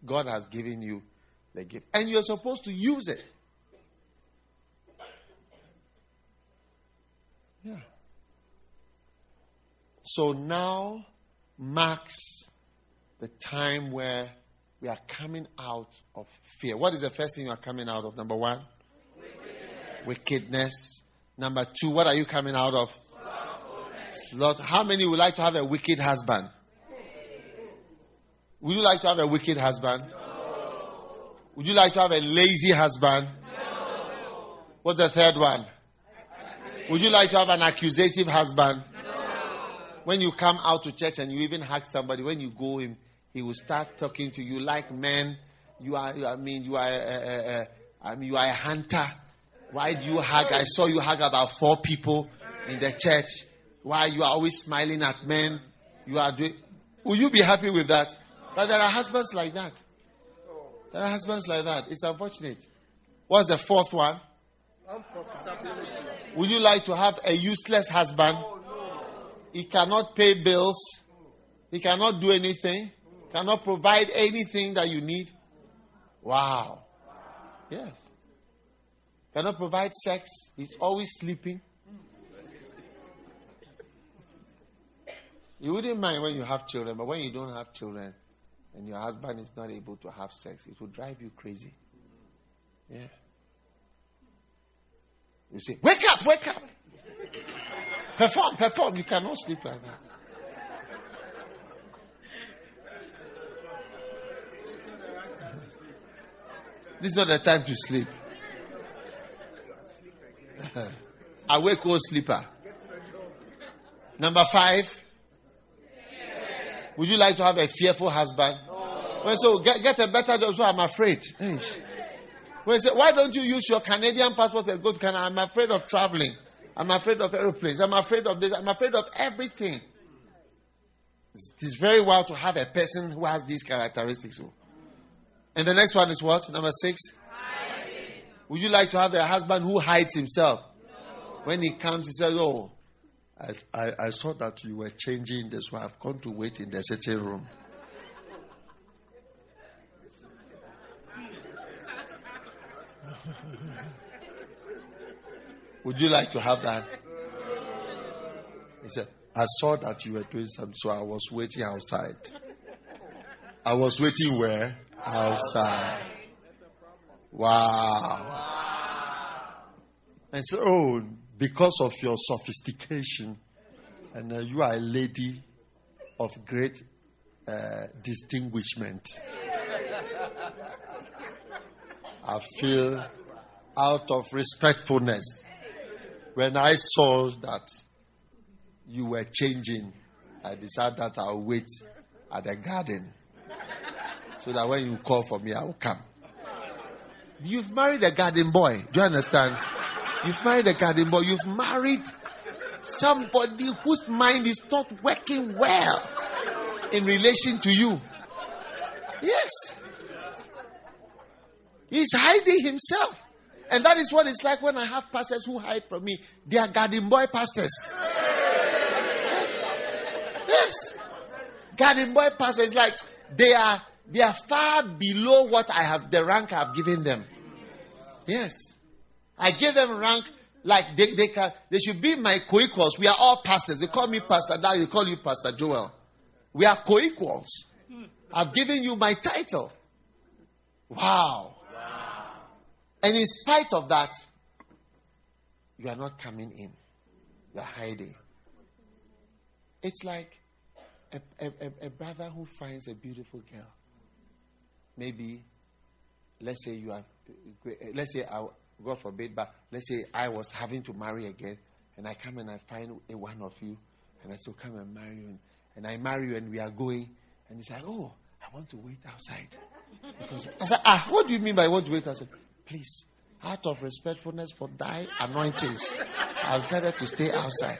God has given you the gift. And you're supposed to use it. Yeah. So now marks the time where we are coming out of fear. What is the first thing you are coming out of? Number one? Wickedness. Wickedness. Number two, what are you coming out of? Slaughter. How many would like to have a wicked husband? Would you like to have a wicked husband? No. Would you like to have a lazy husband? No. What's the third one? Would you like to have an accusative husband? No. When you come out to church and you even hug somebody, when you go in, he will start talking to you like men. You are, I mean, you are, a, I mean, you are a hunter. Why do you hug? I saw you hug about four people in the church. Why you are always smiling at men? You are doing. Will you be happy with that? But there are husbands like that. There are husbands like that. It's unfortunate. What's the fourth one? Would you like to have a useless husband? He cannot pay bills. He cannot do anything cannot provide anything that you need. Wow. Yes. Cannot provide sex. He's always sleeping. You wouldn't mind when you have children, but when you don't have children and your husband is not able to have sex, it will drive you crazy. Yeah. You say, Wake up, wake up. perform, perform. You cannot sleep like that. This is not the time to sleep. Awake old sleeper. Number five. Would you like to have a fearful husband? Well, so get, get a better job. So I'm afraid. Well, say, why don't you use your Canadian passport and go to Canada? I'm afraid of traveling. I'm afraid of aeroplanes. I'm afraid of this. I'm afraid of everything. It is very well to have a person who has these characteristics. And the next one is what? Number six? Hiding. Would you like to have a husband who hides himself? No. When he comes, he says, Oh, I, I, I saw that you were changing this, so I've come to wait in the sitting room. Would you like to have that? He said, I saw that you were doing something, so I was waiting outside. I was waiting where? Outside. Wow. And so, oh, because of your sophistication, and uh, you are a lady of great uh, distinguishment. I feel out of respectfulness when I saw that you were changing, I decided that I'll wait at the garden so that when you call for me, I will come. You've married a garden boy. Do you understand? You've married a garden boy. You've married somebody whose mind is not working well in relation to you. Yes. He's hiding himself. And that is what it's like when I have pastors who hide from me. They are garden boy pastors. Yes. Garden boy pastors, like they are they are far below what I have, the rank I have given them. Yes. I gave them rank like they, they can they should be my co-equals. We are all pastors. They call me Pastor Now they call you Pastor Joel. We are co-equals. I've given you my title. Wow. wow. And in spite of that, you are not coming in. You are hiding. It's like a, a, a, brother who finds a beautiful girl. Maybe, let's say you have, let's say, I, God forbid, but let's say I was having to marry again, and I come and I find a one of you, and I say, oh, come and marry you. And, I marry you, and we are going, and he's like, oh, I want to wait outside. Because I said, ah, what do you mean by want to wait outside? Please, out of respectfulness for thy anointings, I was decided to stay outside.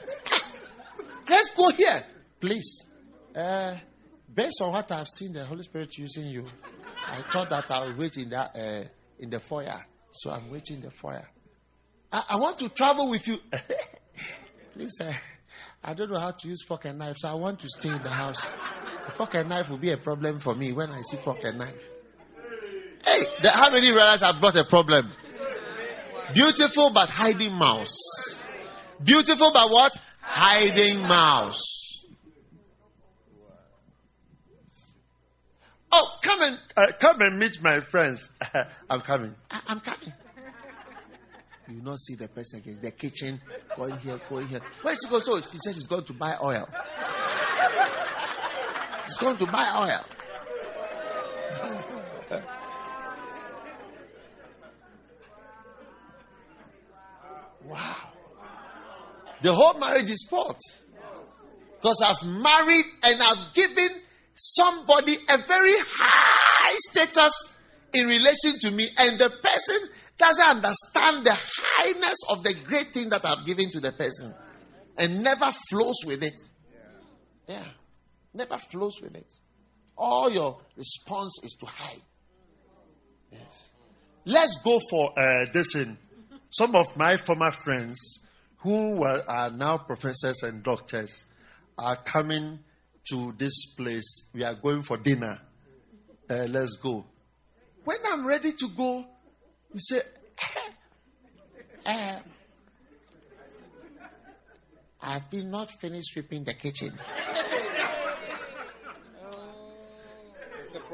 Let's go here, please. Uh, based on what I've seen the Holy Spirit using you, I thought that I would wait in that uh, in the foyer. So I'm waiting in the foyer. I, I want to travel with you. please, uh, I don't know how to use fork and knife, so I want to stay in the house. The fork and knife will be a problem for me when I see fork and knife. Hey, the, how many realize I've got a problem? Beautiful but hiding mouse. Beautiful but what? Hiding mouse. Oh, come and uh, come and meet my friends. I'm coming. I, am coming. You not see the person again. The kitchen going here, going here. Where's he going? So he said he's going to buy oil. He's going to buy oil. wow. The whole marriage is fault. Because I've married and I've given somebody a very high status in relation to me, and the person doesn't understand the highness of the great thing that I've given to the person and never flows with it. Yeah. Never flows with it. All your response is to hide. Yes. Let's go for uh, this in some of my former friends who were, are now professors and doctors are coming to this place. We are going for dinner. Uh, let's go. When I'm ready to go, you say, uh, I've been not finished sweeping the kitchen.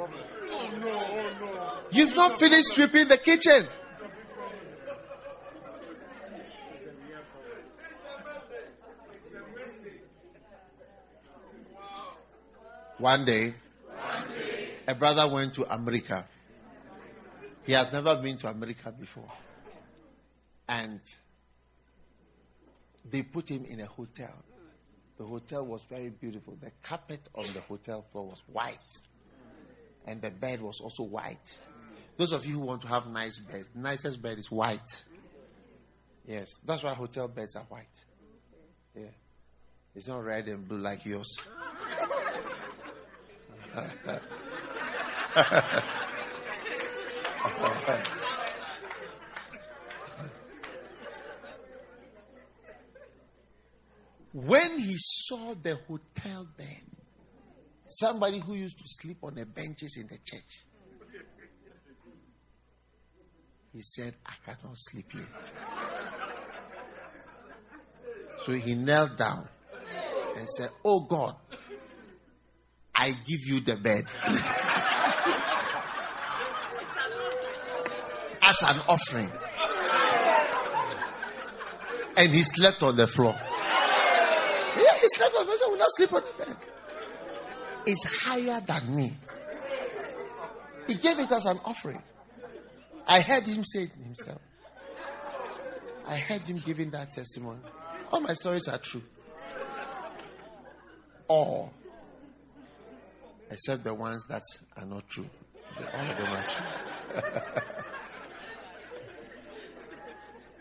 Oh, no, oh, no. You've not finished sweeping the kitchen. One day, a brother went to America. He has never been to America before. And they put him in a hotel. The hotel was very beautiful. The carpet on the hotel floor was white and the bed was also white. Those of you who want to have nice beds, nicest bed is white. Yes, that's why hotel beds are white. Yeah, it's not red and blue like yours. when he saw the hotel bed, Somebody who used to sleep on the benches in the church. He said, I cannot sleep here. So he knelt down and said, Oh God, I give you the bed. As an offering. And he slept on the floor. Yeah, he slept on the floor. Will not sleep on the bed is higher than me. He gave it as an offering. I heard him say it himself. I heard him giving that testimony. All my stories are true. All. Except the ones that are not true. All of them are true.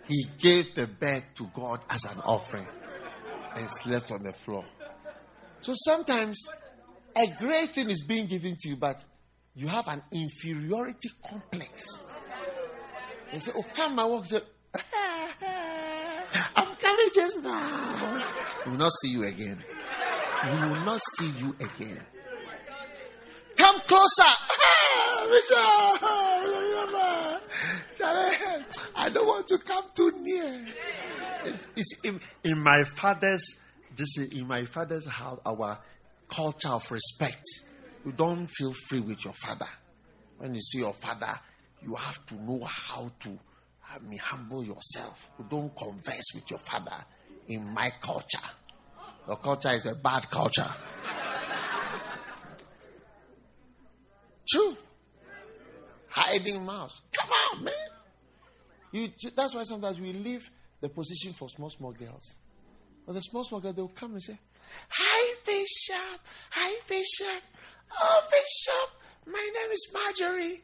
he gave the bed to God as an offering and slept on the floor. So sometimes a great thing is being given to you, but you have an inferiority complex. And say, Oh, come my work. I'm coming just now. We will not see you again. We will not see you again. Closer. I don't want to come too near. It's, it's in, in my father's this is in my father's house our culture of respect. You don't feel free with your father. When you see your father, you have to know how to I mean, humble yourself. You don't converse with your father in my culture. Your culture is a bad culture. True. Hiding mouse. Come on, man. You, that's why sometimes we leave the position for small, small girls. But the small, small girls, they'll come and say, Hi, Bishop. Hi, Bishop. Oh, Bishop. My name is Marjorie.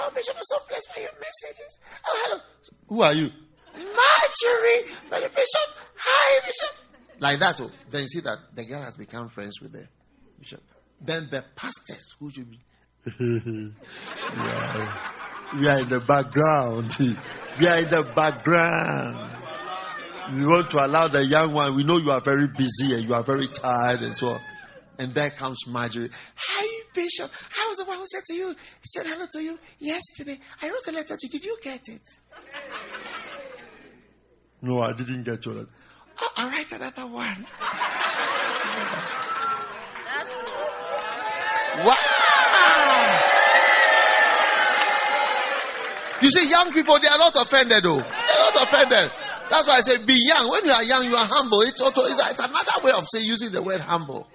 Oh, Bishop, I'm so blessed by your messages. Oh, hello. Who are you? Marjorie. But Bishop. Hi, Bishop. Like that. Oh, then you see that the girl has become friends with the bishop. Then the pastors, who should be? We are in the background. We are in the background. We want to allow the young one. We know you are very busy and you are very tired and so on. And there comes Marjorie. Hi, Bishop. I was the one who said to you, said hello to you yesterday. I wrote a letter to you. Did you get it? No, I didn't get your letter. Oh, I'll write another one. wow! You see, young people, they are not offended though. They are not offended. That's why I say be young. When you are young, you are humble. It's also it's, it's another way of saying using the word humble.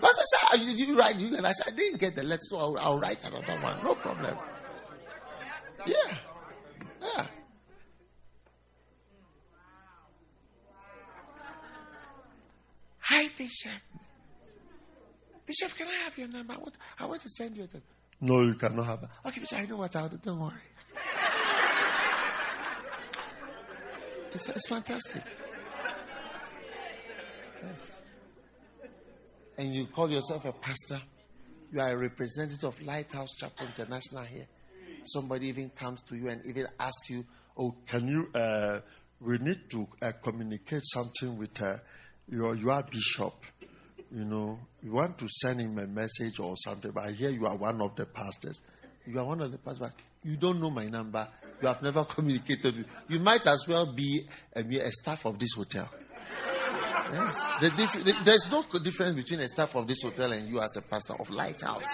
Because I said, ah, you, you write, you, and I said, I didn't get the letter, so I'll, I'll write another one. No problem. Yeah. Yeah. Hi, Bishop. Bishop, can I have your number? I want, I want to send you the. No, you cannot have it. Okay, Bishop, I know what I'll do. Don't worry. It's, it's fantastic. Yes. And you call yourself a pastor. You are a representative of Lighthouse Chapel International here. Somebody even comes to you and even asks you, Oh, can you? Uh, we need to uh, communicate something with uh, your your bishop. You know, you want to send him a message or something. But I hear you are one of the pastors. You are one of the pastors. But you don't know my number. You have never communicated with. You might as well be a, a staff of this hotel. Yes. The diff- the, there's no difference between a staff of this hotel and you as a pastor of Lighthouse.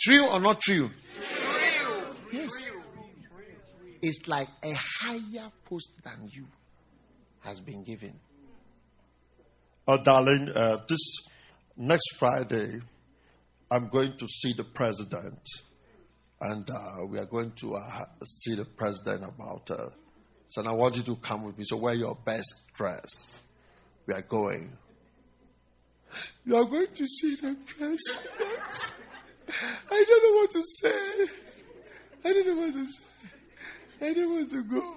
True or not true? Yes. It's like a higher post than you has been given. Oh, darling, uh, this next Friday, I'm going to see the president, and uh, we are going to uh, see the president about. Uh, so I want you to come with me. So wear your best dress. We are going. You are going to see the president. I don't know what to say. I don't know what to say. I don't want to go.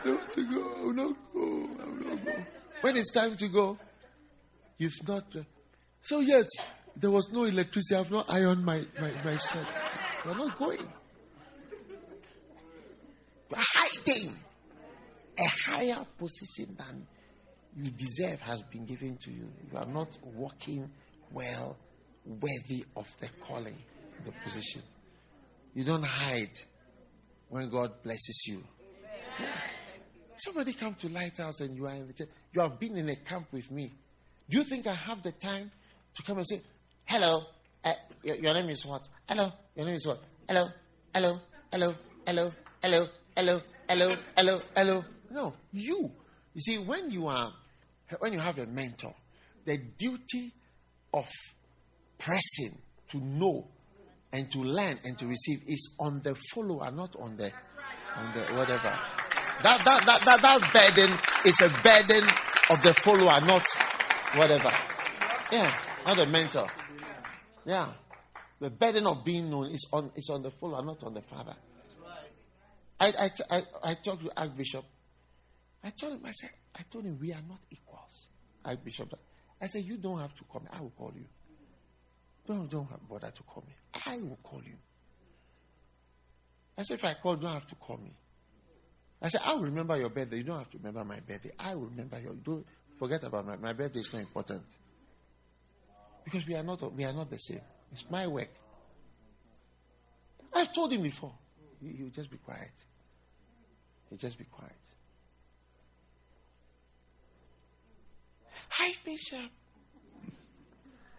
I don't want to go. I will not go. I will not go. When it's time to go, you've not. So yet, there was no electricity. I've not ironed my, my, my shirt. You're not going. You're hiding. A higher position than you deserve has been given to you. You are not walking well, worthy of the calling, the position. You don't hide when God blesses you. Somebody come to Lighthouse and you are in the church. You have been in a camp with me. Do you think I have the time to come and say, Hello, uh, your, your, name is what? Hello, your name is what? Hello, hello, hello, hello, hello, hello, hello, hello, hello. No, you. You see, when you are, when you have a mentor, the duty of pressing to know and to learn and to receive is on the follower, not on the, on the whatever. That, that, that, that, that burden is a burden of the follower, not whatever. Yeah, not the mentor. Yeah. The burden of being known is on, is on the follower, not on the father. I, I, I, I talked to Archbishop. I told him, I said, I told him we are not equals. Archbishop. I said, you don't have to call me. I will call you. Don't, don't bother to call me. I will call you. I said, if I call, you don't have to call me. I said, I will remember your birthday. You don't have to remember my birthday. I will remember your. Don't forget about my, my birthday. Is not important because we are not we are not the same. It's my work. I've told him before. Will just be quiet. He'll just be quiet. Hi, Bishop.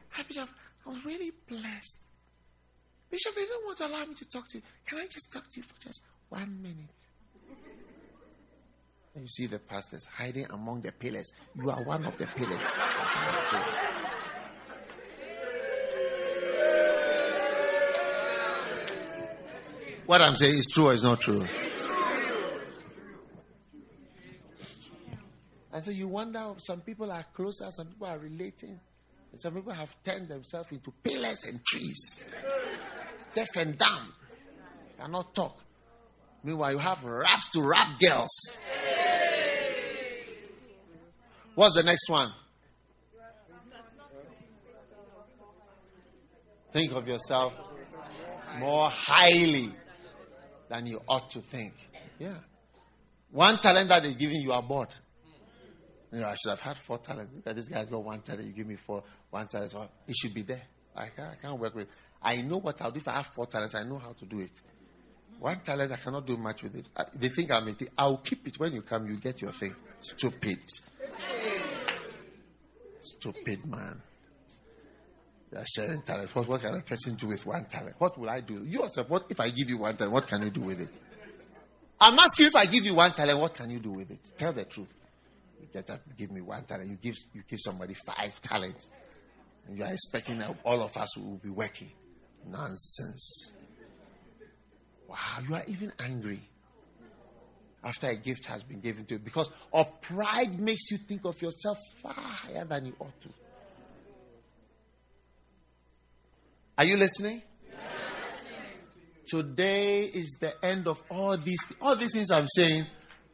Hi, Bishop. I was really blessed. Bishop, they don't want to allow me to talk to you. Can I just talk to you for just one minute? And you see the pastors hiding among the pillars. You are one of the pillars. What I'm saying is true or is not true? And so you wonder, some people are closer, some people are relating, and some people have turned themselves into pillars and trees, deaf and dumb, cannot talk. Meanwhile, you have raps to rap girls. What's the next one? Think of yourself more highly than you ought to think. Yeah. One talent that they're giving you are bored. You know, I should have had four talents. Look at this guy's got one talent. You give me four, one talent. It should be there. I can't, I can't work with it. I know what I'll do if I have four talents. I know how to do it. One talent, I cannot do much with it. I, they think I'm a thing. I'll keep it. When you come, you get your thing. Stupid. Stupid man. Are sharing talent. What, what can a person do with one talent? What will I do? You yourself, what if I give you one talent? What can you do with it? I'm asking if I give you one talent, what can you do with it? Tell the truth. You get up, give me one talent. You give you give somebody five talents, and you are expecting that all of us will be working. Nonsense. Wow, you are even angry after a gift has been given to you because of pride makes you think of yourself far higher than you ought to. Are you listening? Today is the end of all these all these things I'm saying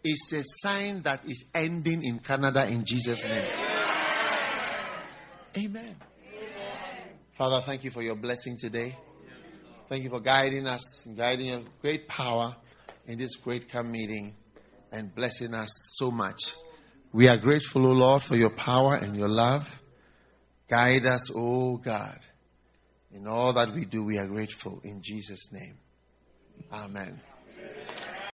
is a sign that is ending in Canada in Jesus' name. Amen. Father, thank you for your blessing today. Thank you for guiding us, guiding your great power in this great camp meeting and blessing us so much. We are grateful, O Lord, for your power and your love. Guide us, O God. In all that we do, we are grateful. In Jesus' name. Amen.